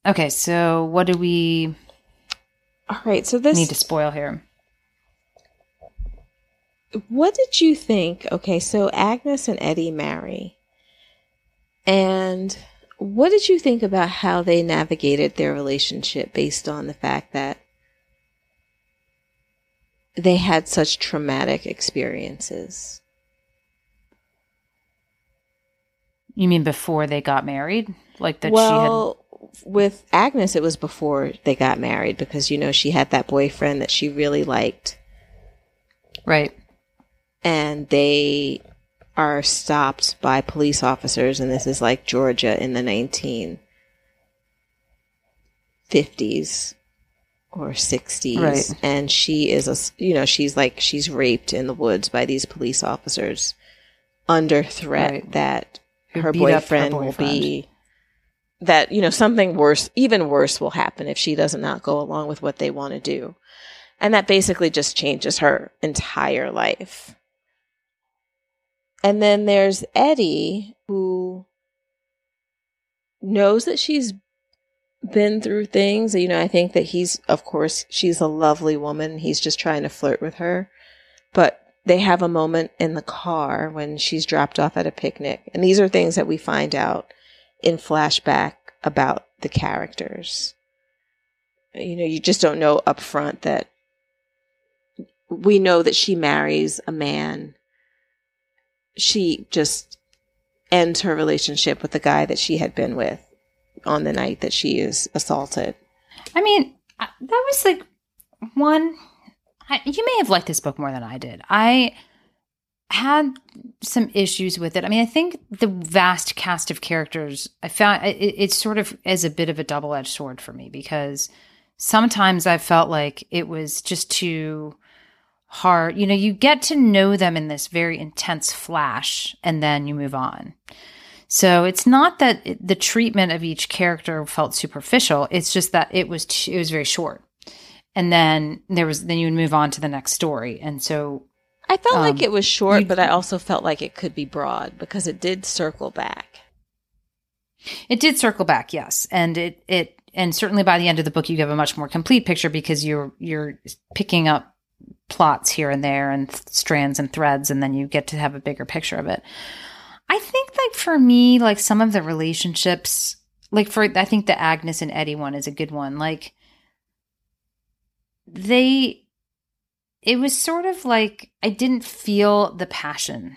Okay, so what do we All right, so this need to spoil here? What did you think? Okay, so Agnes and Eddie marry. And what did you think about how they navigated their relationship based on the fact that they had such traumatic experiences? You mean before they got married? Like that well, she had with Agnes, it was before they got married because, you know, she had that boyfriend that she really liked. Right. And they are stopped by police officers, and this is like Georgia in the 1950s or 60s. Right. And she is a, you know, she's like, she's raped in the woods by these police officers under threat right. that her boyfriend, her boyfriend will be that you know something worse even worse will happen if she does not go along with what they want to do and that basically just changes her entire life and then there's eddie who knows that she's been through things you know i think that he's of course she's a lovely woman he's just trying to flirt with her but they have a moment in the car when she's dropped off at a picnic and these are things that we find out in flashback about the characters. You know, you just don't know up front that we know that she marries a man. She just ends her relationship with the guy that she had been with on the night that she is assaulted. I mean, that was like one. I, you may have liked this book more than I did. I had some issues with it. I mean, I think the vast cast of characters, I found it, sort of as a bit of a double edged sword for me because sometimes I felt like it was just too hard. You know, you get to know them in this very intense flash and then you move on. So it's not that the treatment of each character felt superficial. It's just that it was t- it was very short, and then there was then you would move on to the next story, and so I felt Um, like it was short, you- but I also felt like it could be broad because it did circle back. It did circle back, yes, and it it and certainly by the end of the book, you have a much more complete picture because you're you're picking up plots here and there and th- strands and threads, and then you get to have a bigger picture of it. I think, like for me, like some of the relationships, like for I think the Agnes and Eddie one is a good one. Like they, it was sort of like I didn't feel the passion.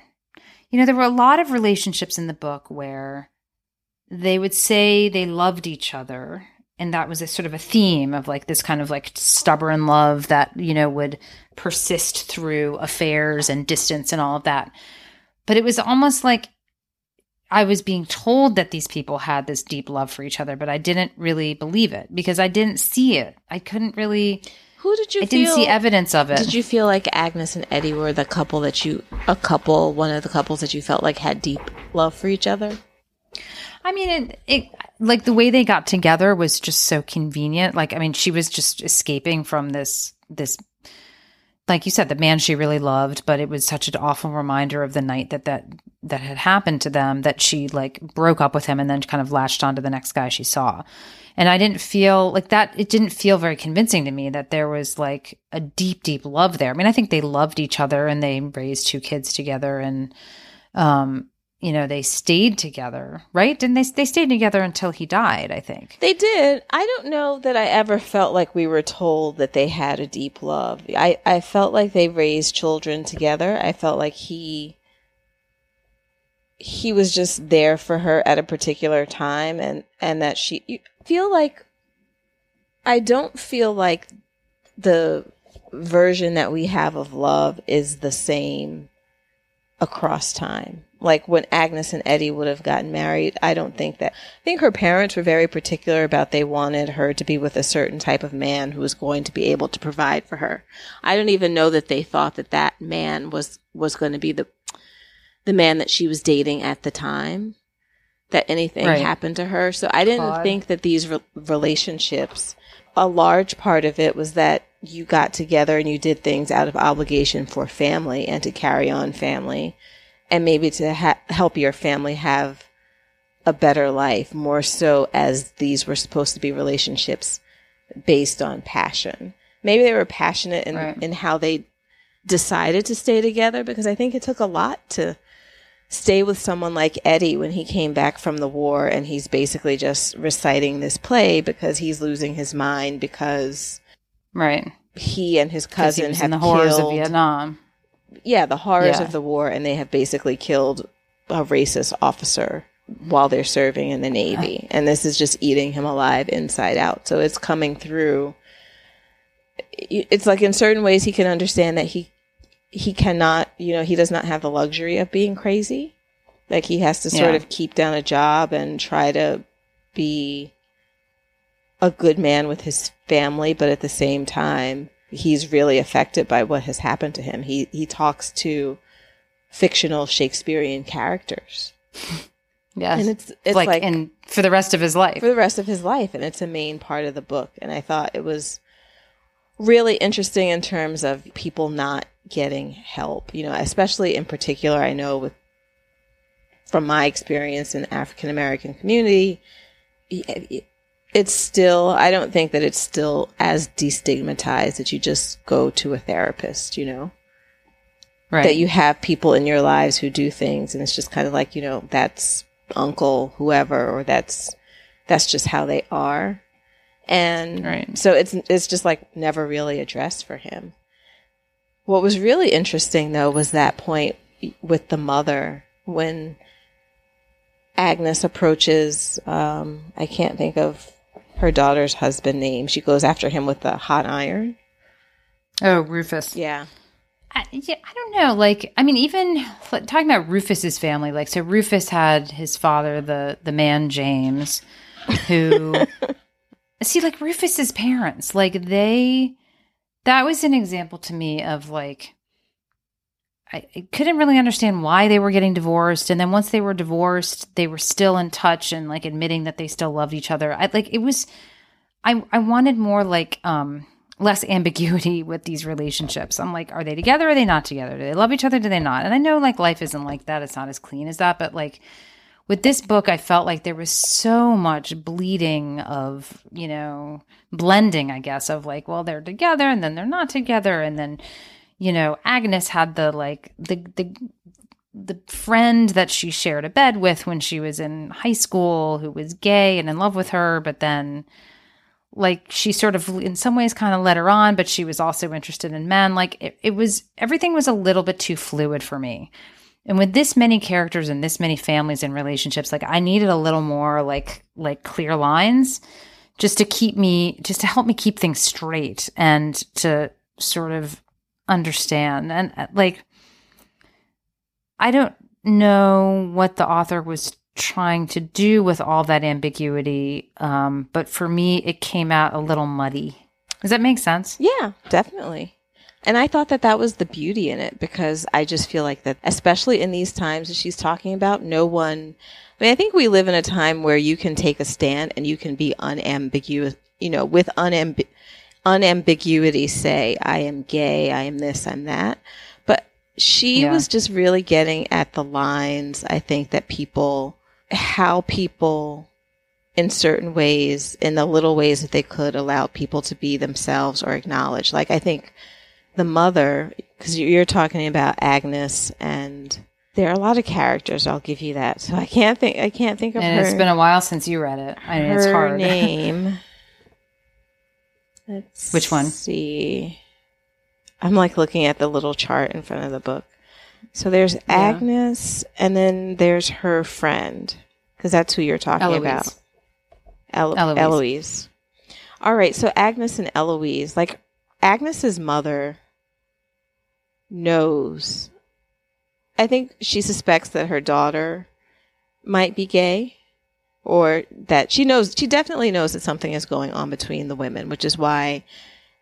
You know, there were a lot of relationships in the book where they would say they loved each other and that was a sort of a theme of like this kind of like stubborn love that you know would persist through affairs and distance and all of that but it was almost like i was being told that these people had this deep love for each other but i didn't really believe it because i didn't see it i couldn't really Who did you i feel? didn't see evidence of it Did you feel like Agnes and Eddie were the couple that you, a couple, one of the couples that you felt like had deep love for each other? I mean, it, it like the way they got together was just so convenient. Like, I mean, she was just escaping from this this, like you said, the man she really loved, but it was such an awful reminder of the night that that that had happened to them that she like broke up with him and then kind of latched onto the next guy she saw. And I didn't feel like that. It didn't feel very convincing to me that there was like a deep, deep love there. I mean, I think they loved each other and they raised two kids together and, um, you know, they stayed together, right? Didn't they? They stayed together until he died, I think. They did. I don't know that I ever felt like we were told that they had a deep love. I, I felt like they raised children together. I felt like he he was just there for her at a particular time and and that she feel like I don't feel like the version that we have of love is the same across time. Like when Agnes and Eddie would have gotten married, I don't think that. I think her parents were very particular about they wanted her to be with a certain type of man who was going to be able to provide for her. I don't even know that they thought that that man was was going to be the the man that she was dating at the time. That anything Right. happened to her, so I didn't Claude. think that these re- relationships. A large part of it was that you got together and you did things out of obligation for family and to carry on family and maybe to ha- help your family have a better life more so as these were supposed to be relationships based on passion maybe they were passionate in, Right. in how they decided to stay together because i think it took a lot to stay with someone like eddie when he came back from the war and he's basically just reciting this play because he's losing his mind because Right. he and his he cousin was have in the horrors killed of Vietnam. Yeah, the horrors Yeah. of the war, and they have basically killed a racist officer while they're serving in the Navy. Uh-huh. And this is just eating him alive inside out. So it's coming through. It's like in certain ways he can understand that he he cannot, you know, he does not have the luxury of being crazy. Like he has to sort Yeah. of keep down a job and try to be a good man with his family, but at the same time, he's really affected by what has happened to him. He he talks to fictional Shakespearean characters, Yes. and it's it's like, like, and for the rest of his life. for the rest of his life, and it's a main part of the book. And I thought it was really interesting in terms of people not getting help. You know, especially in particular, I know with from my experience in the African American community, it's still I don't think that it's still as destigmatized that you just go to a therapist. You know right. that you have people in your lives who do things and it's just kind of like you know that's uncle whoever or that's that's just how they are and Right. so it's it's just like never really addressed for him what was really interesting though was that point with the mother when agnes approaches um i can't think of her daughter's husband name she goes after him with the hot iron oh, Rufus. yeah I, yeah, I don't know. Like, I mean, even like, talking about Rufus's family, like, so Rufus had his father, the the man James, who see, like Rufus's parents, like they, that was an example to me of like, I, couldn't really understand why they were getting divorced. And then once they were divorced, they were still in touch and like admitting that they still loved each other. I like it was I I wanted more like um less ambiguity with these relationships. I'm like, are they together? Are they not together? Do they love each other? Do they not? And I know like life isn't like that. It's not as clean as that. But like with this book, I felt like there was so much bleeding of, you know, blending, I guess, of like, well, they're together and then they're not together. And then, you know, Agnes had the like the the the friend that she shared a bed with when she was in high school who was gay and in love with her, but then like she sort of in some ways kind of led her on, but she was also interested in men. Like it, it was everything was a little bit too fluid for me. And with this many characters and this many families and relationships, like I needed a little more like like clear lines just to keep me just to help me keep things straight and to sort of understand. And uh, like I don't know what the author was trying to do with all that ambiguity. Um, but for me, it came out a little muddy. Does that make sense? Yeah, definitely. And I thought that that was the beauty in it because I just feel like that, especially in these times that she's talking about, no one, I mean, I think we live in a time where you can take a stand and you can be unambiguous, you know, with unambi- unambiguity say, I am gay, I am this, I'm that. But she yeah. was just really getting at the lines, I think, that people how people in certain ways, in the little ways that they could allow people to be themselves or acknowledge. Like I think the mother, because you're talking about Agnes and there are a lot of characters. I'll give you that. So I can't think. I can't think of it. and her. It's been a while since you read it. I mean, her it's hard. name. Let's Which one? See, I'm like looking at the little chart in front of the book. So there's yeah. Agnes, and then there's her friend, because that's who you're talking Eloise. about. El- Eloise. Eloise. All right, so Agnes and Eloise, like Agnes's mother knows. I think she suspects that her daughter might be gay or that she knows she definitely knows that something is going on between the women, which is why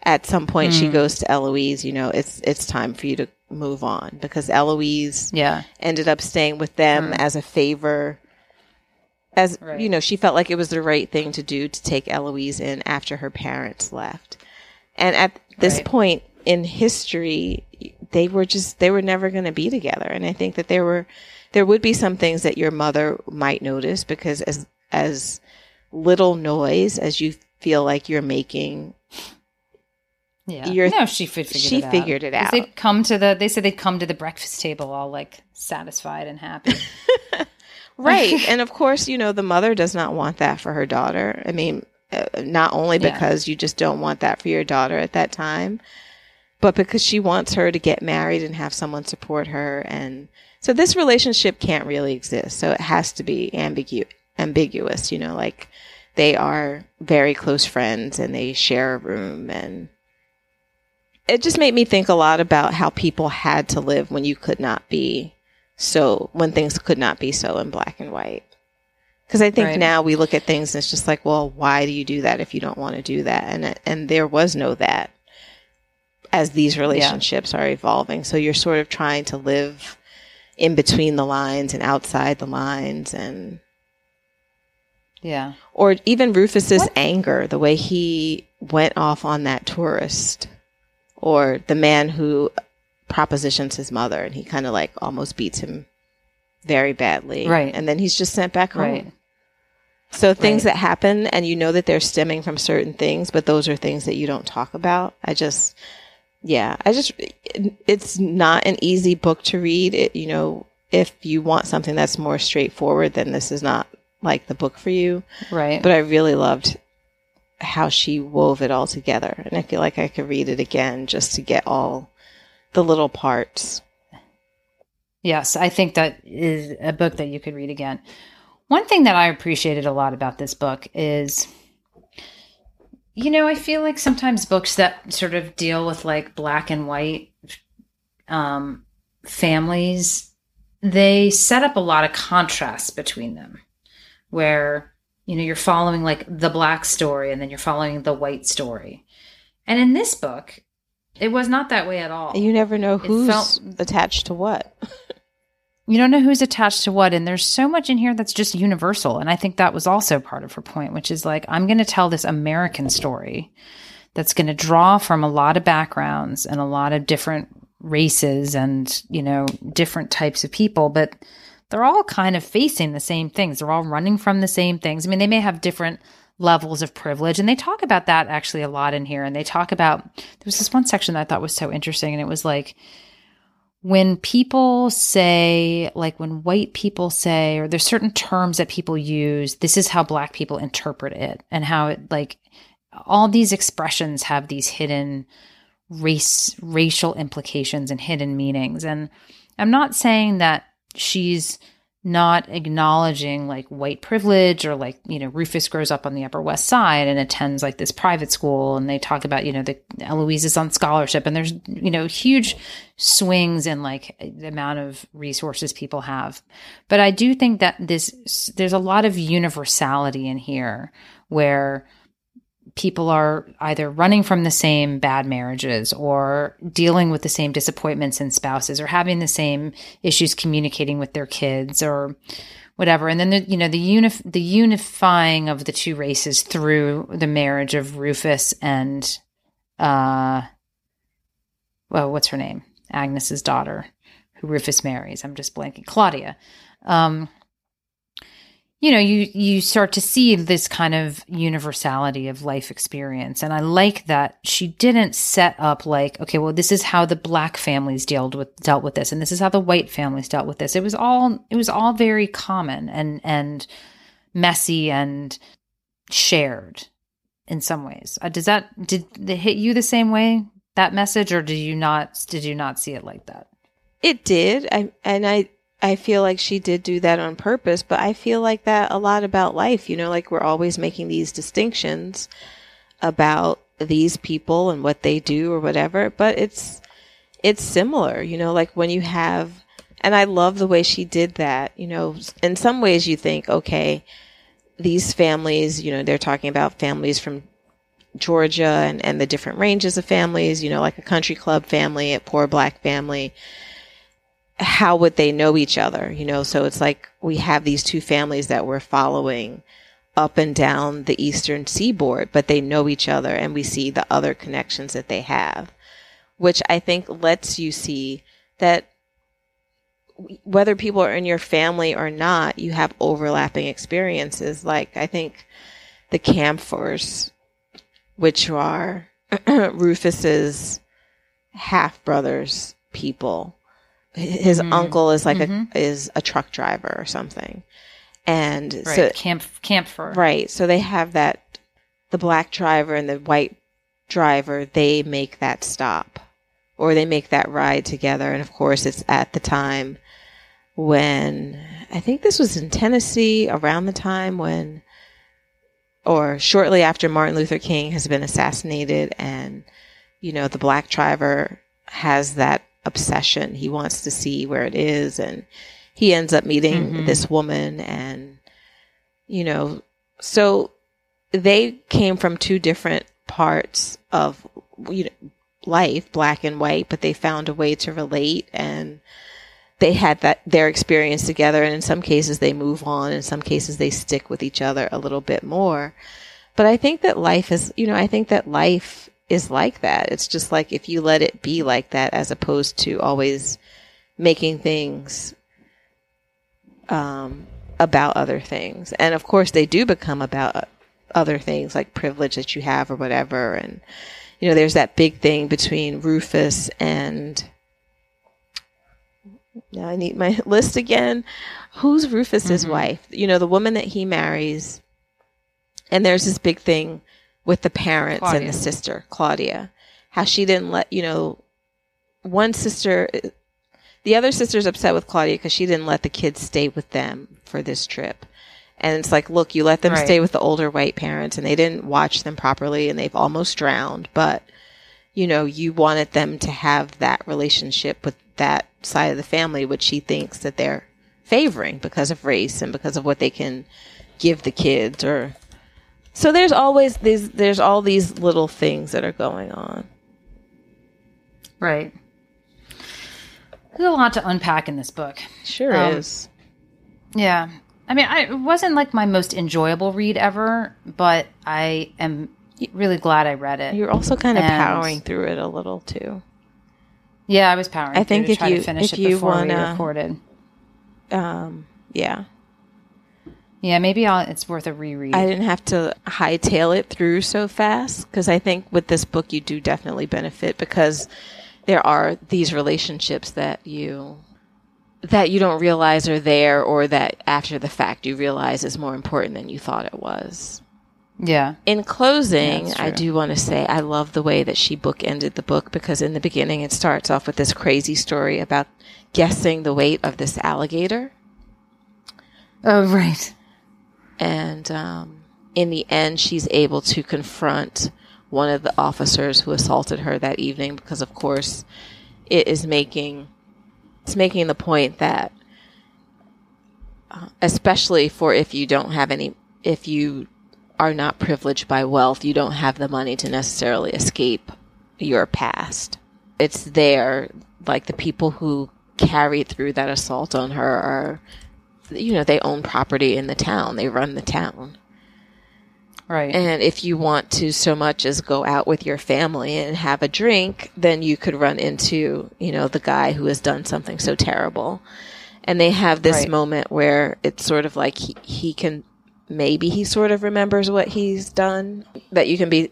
at some point mm. she hmm. goes to Eloise, you know, it's it's time for you to move on because Eloise yeah. ended up staying with them mm. as a favor as right. you know, she felt like it was the right thing to do to take Eloise in after her parents left. And at this right. point in history, they were just they were never going to be together. And I think that there were there would be some things that your mother might notice because as as little noise as you feel like you're making yeah, You're, no, she figured she it out. figured it out. They'd come to the. They said they'd come to the breakfast table all like satisfied and happy. right, and of course, you know the mother does not want that for her daughter. I mean, uh, not only because yeah. you just don't want that for your daughter at that time, but because she wants her to get married and have someone support her, and so this relationship can't really exist. So it has to be ambigu- ambiguous. You know, like they are very close friends and they share a room and it just made me think a lot about how people had to live when you could not be so when things could not be so in black and white because i think right. now we look at things and it's just like well why do you do that if you don't want to do that and and there was no that as these relationships yeah. are evolving so you're sort of trying to live in between the lines and outside the lines and yeah or even rufus's what? anger the way he went off on that tourist or the man who propositions his mother and he kind of like almost beats him very badly. Right. And then he's just sent back home. Right. So things right. that happen and you know that they're stemming from certain things, but those are things that you don't talk about. I just, yeah, I just, it's not an easy book to read. It, you know, if you want something that's more straightforward, then this is not like the book for you. Right. But I really loved how she wove it all together. And I feel like I could read it again just to get all the little parts. Yes, I think that is a book that you could read again. One thing that I appreciated a lot about this book is you know, I feel like sometimes books that sort of deal with like black and white um, families, they set up a lot of contrast between them where you know, you're following like the black story and then you're following the white story. And in this book, It was not that way at all. You never know who's felt- attached to what. You don't know who's attached to what. And there's so much in here that's just universal. And I think that was also part of her point, which is like, I'm going to tell this American story that's going to draw from a lot of backgrounds and a lot of different races and, you know, different types of people. But they're all kind of facing the same things. They're all running from the same things. I mean, they may have different levels of privilege. And they talk about that actually a lot in here. And they talk about, there was this one section that I thought was so interesting. And it was like, when people say, like when white people say, or there's certain terms that people use, this is how black people interpret it and how it like all these expressions have these hidden race racial implications and hidden meanings. And I'm not saying that she's not acknowledging like white privilege or like you know Rufus grows up on the Upper West Side and attends like this private school and they talk about you know the Eloise is on scholarship and there's you know huge swings in like the amount of resources people have. But I do think that this there's a lot of universality in here where people are either running from the same bad marriages or dealing with the same disappointments in spouses or having the same issues communicating with their kids or whatever. And then the, you know the unif- the unifying of the two races through the marriage of Rufus and uh well what's her name? Agnes's daughter who Rufus marries. I'm just blanking. Claudia. Um you know you you start to see this kind of universality of life experience. And i like that she didn't set up like okay well this is how the black families dealt with dealt with this and this is how the white families dealt with this. It was all it was all very common and and messy and shared in some ways. Uh, does that did it hit you the same way that message or did you not did you not see it like that? It did. I and I I feel like she did do that on purpose, but I feel like that a lot about life, you know, like we're always making these distinctions about these people and what they do or whatever, but it's it's similar, you know, like when you have and I love the way she did that, you know, in some ways you think, okay, these families, you know, they're talking about families from Georgia and, and the different ranges of families, you know, like a country club family, a poor black family how would they know each other? You know, so it's like we have these two families that we're following up and down the eastern seaboard, but they know each other and we see the other connections that they have, which I think lets you see that whether people are in your family or not, you have overlapping experiences. Like I think the Camphors, which are Rufus's half brothers people, his Mhm. uncle is like Mhm. a is a truck driver or something and right so camp camphor right so they have that the black driver and the white driver they make that stop or they make that ride together and of course it's at the time when i think this was in tennessee around the time when or shortly after martin luther king has been assassinated and you know the black driver has that obsession. He wants to see where it is, and he ends up meeting Mhm. this woman, and you know, so they came from two different parts of you know, life, black and white, but they found a way to relate, and they had that their experience together, and in some cases they move on, in some cases they stick with each other a little bit more. But I think that life is, you know, I think that life is like that. It's just like if you let it be like that as opposed to always making things um, about other things. And of course, they do become about other things like privilege that you have or whatever. And, you know, there's that big thing between Rufus and. Now I need my list again. Who's Rufus's Mhm. wife? You know, the woman that he marries. And there's this big thing with the parents and the sister, Claudia. How she didn't let, you know, one sister, the other sister's upset with Claudia because she didn't let the kids stay with them for this trip. And it's like, look, you let them Right. stay with the older white parents and they didn't watch them properly and they've almost drowned, but you know, you wanted them to have that relationship with that side of the family, which she thinks that they're favoring because of race and because of what they can give the kids or so there's always these there's all these little things that are going on. Right. There's a lot to unpack in this book. Sure Um, is. Yeah. I mean, I, it wasn't like my most enjoyable read ever, but I am really glad I read it. You're also kind of and- powering through it a little too. yeah, I was powering. I through think to if you- to finish if it you before we wanna- recorded. Um, yeah. Yeah, maybe I'll, it's worth a reread. I didn't have to hightail it through so fast because I think with this book you do definitely benefit because there are these relationships that you that you don't realize are there or that after the fact you realize is more important than you thought it was. yeah. In closing, I do want to say I love the way that she bookended the book because in the beginning it starts off with this crazy story about guessing the weight of this alligator. Oh, right. And um, in the end, she's able to confront one of the officers who assaulted her that evening because, of course, it is making it's making the point that, uh, especially for if you don't have any, if you are not privileged by wealth, you don't have the money to necessarily escape your past. It's there, like the people who carried through that assault on her are you know, they own property in the town. They run the town. Right. And if you want to so much as go out with your family and have a drink, then you could run into, you know, the guy who has done something so terrible. And they have this Right. moment where it's sort of like he, he can, maybe he sort of remembers what he's done. That you can be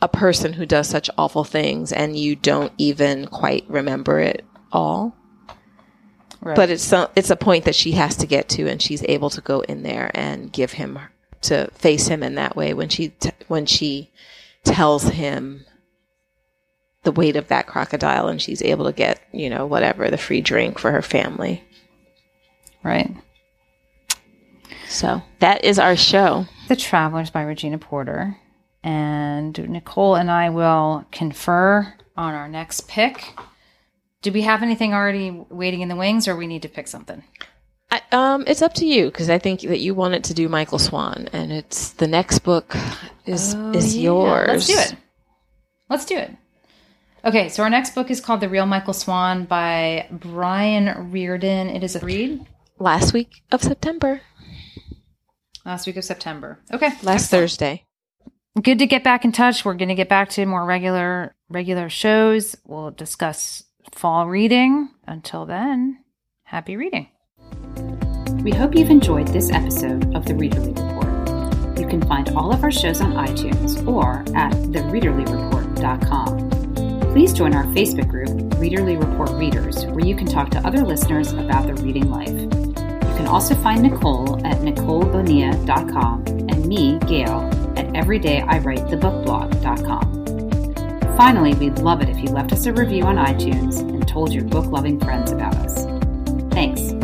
a person who does such awful things and you don't even quite remember it all right. but it's some, it's a point that she has to get to and she's able to go in there and give him to face him in that way when she t- when she tells him the weight of that crocodile and she's able to get you know whatever the free drink for her family right. so that is our show The Travelers by Regina Porter. And Nicole and I will confer on our next pick. Do we have anything already waiting in the wings or we need to pick something? I, um it's up to you because i think that you wanted to do michael swann and it's the next book is is yours Oh, Let's do it. Let's do it. Okay, so our next book is called The Real Michael Swann by Bryan Reardon. It is a read last week of september last week of September. Okay. last thursday good to get back in touch. We're going to get back to more regular regular shows. We'll discuss fall reading. Until then, happy reading. We hope you've enjoyed this episode of the Readerly Report. You can find all of our shows on iTunes or at thereaderlyreport.com. Please join our Facebook group, Readerly Report Readers, where you can talk to other listeners about their reading life. You can also find Nicole at nicolebonia.com and me, Gayle, at everydayIwritethebookblog.com. Finally, we'd love it if you left us a review on iTunes and told your book loving friends about us. Thanks.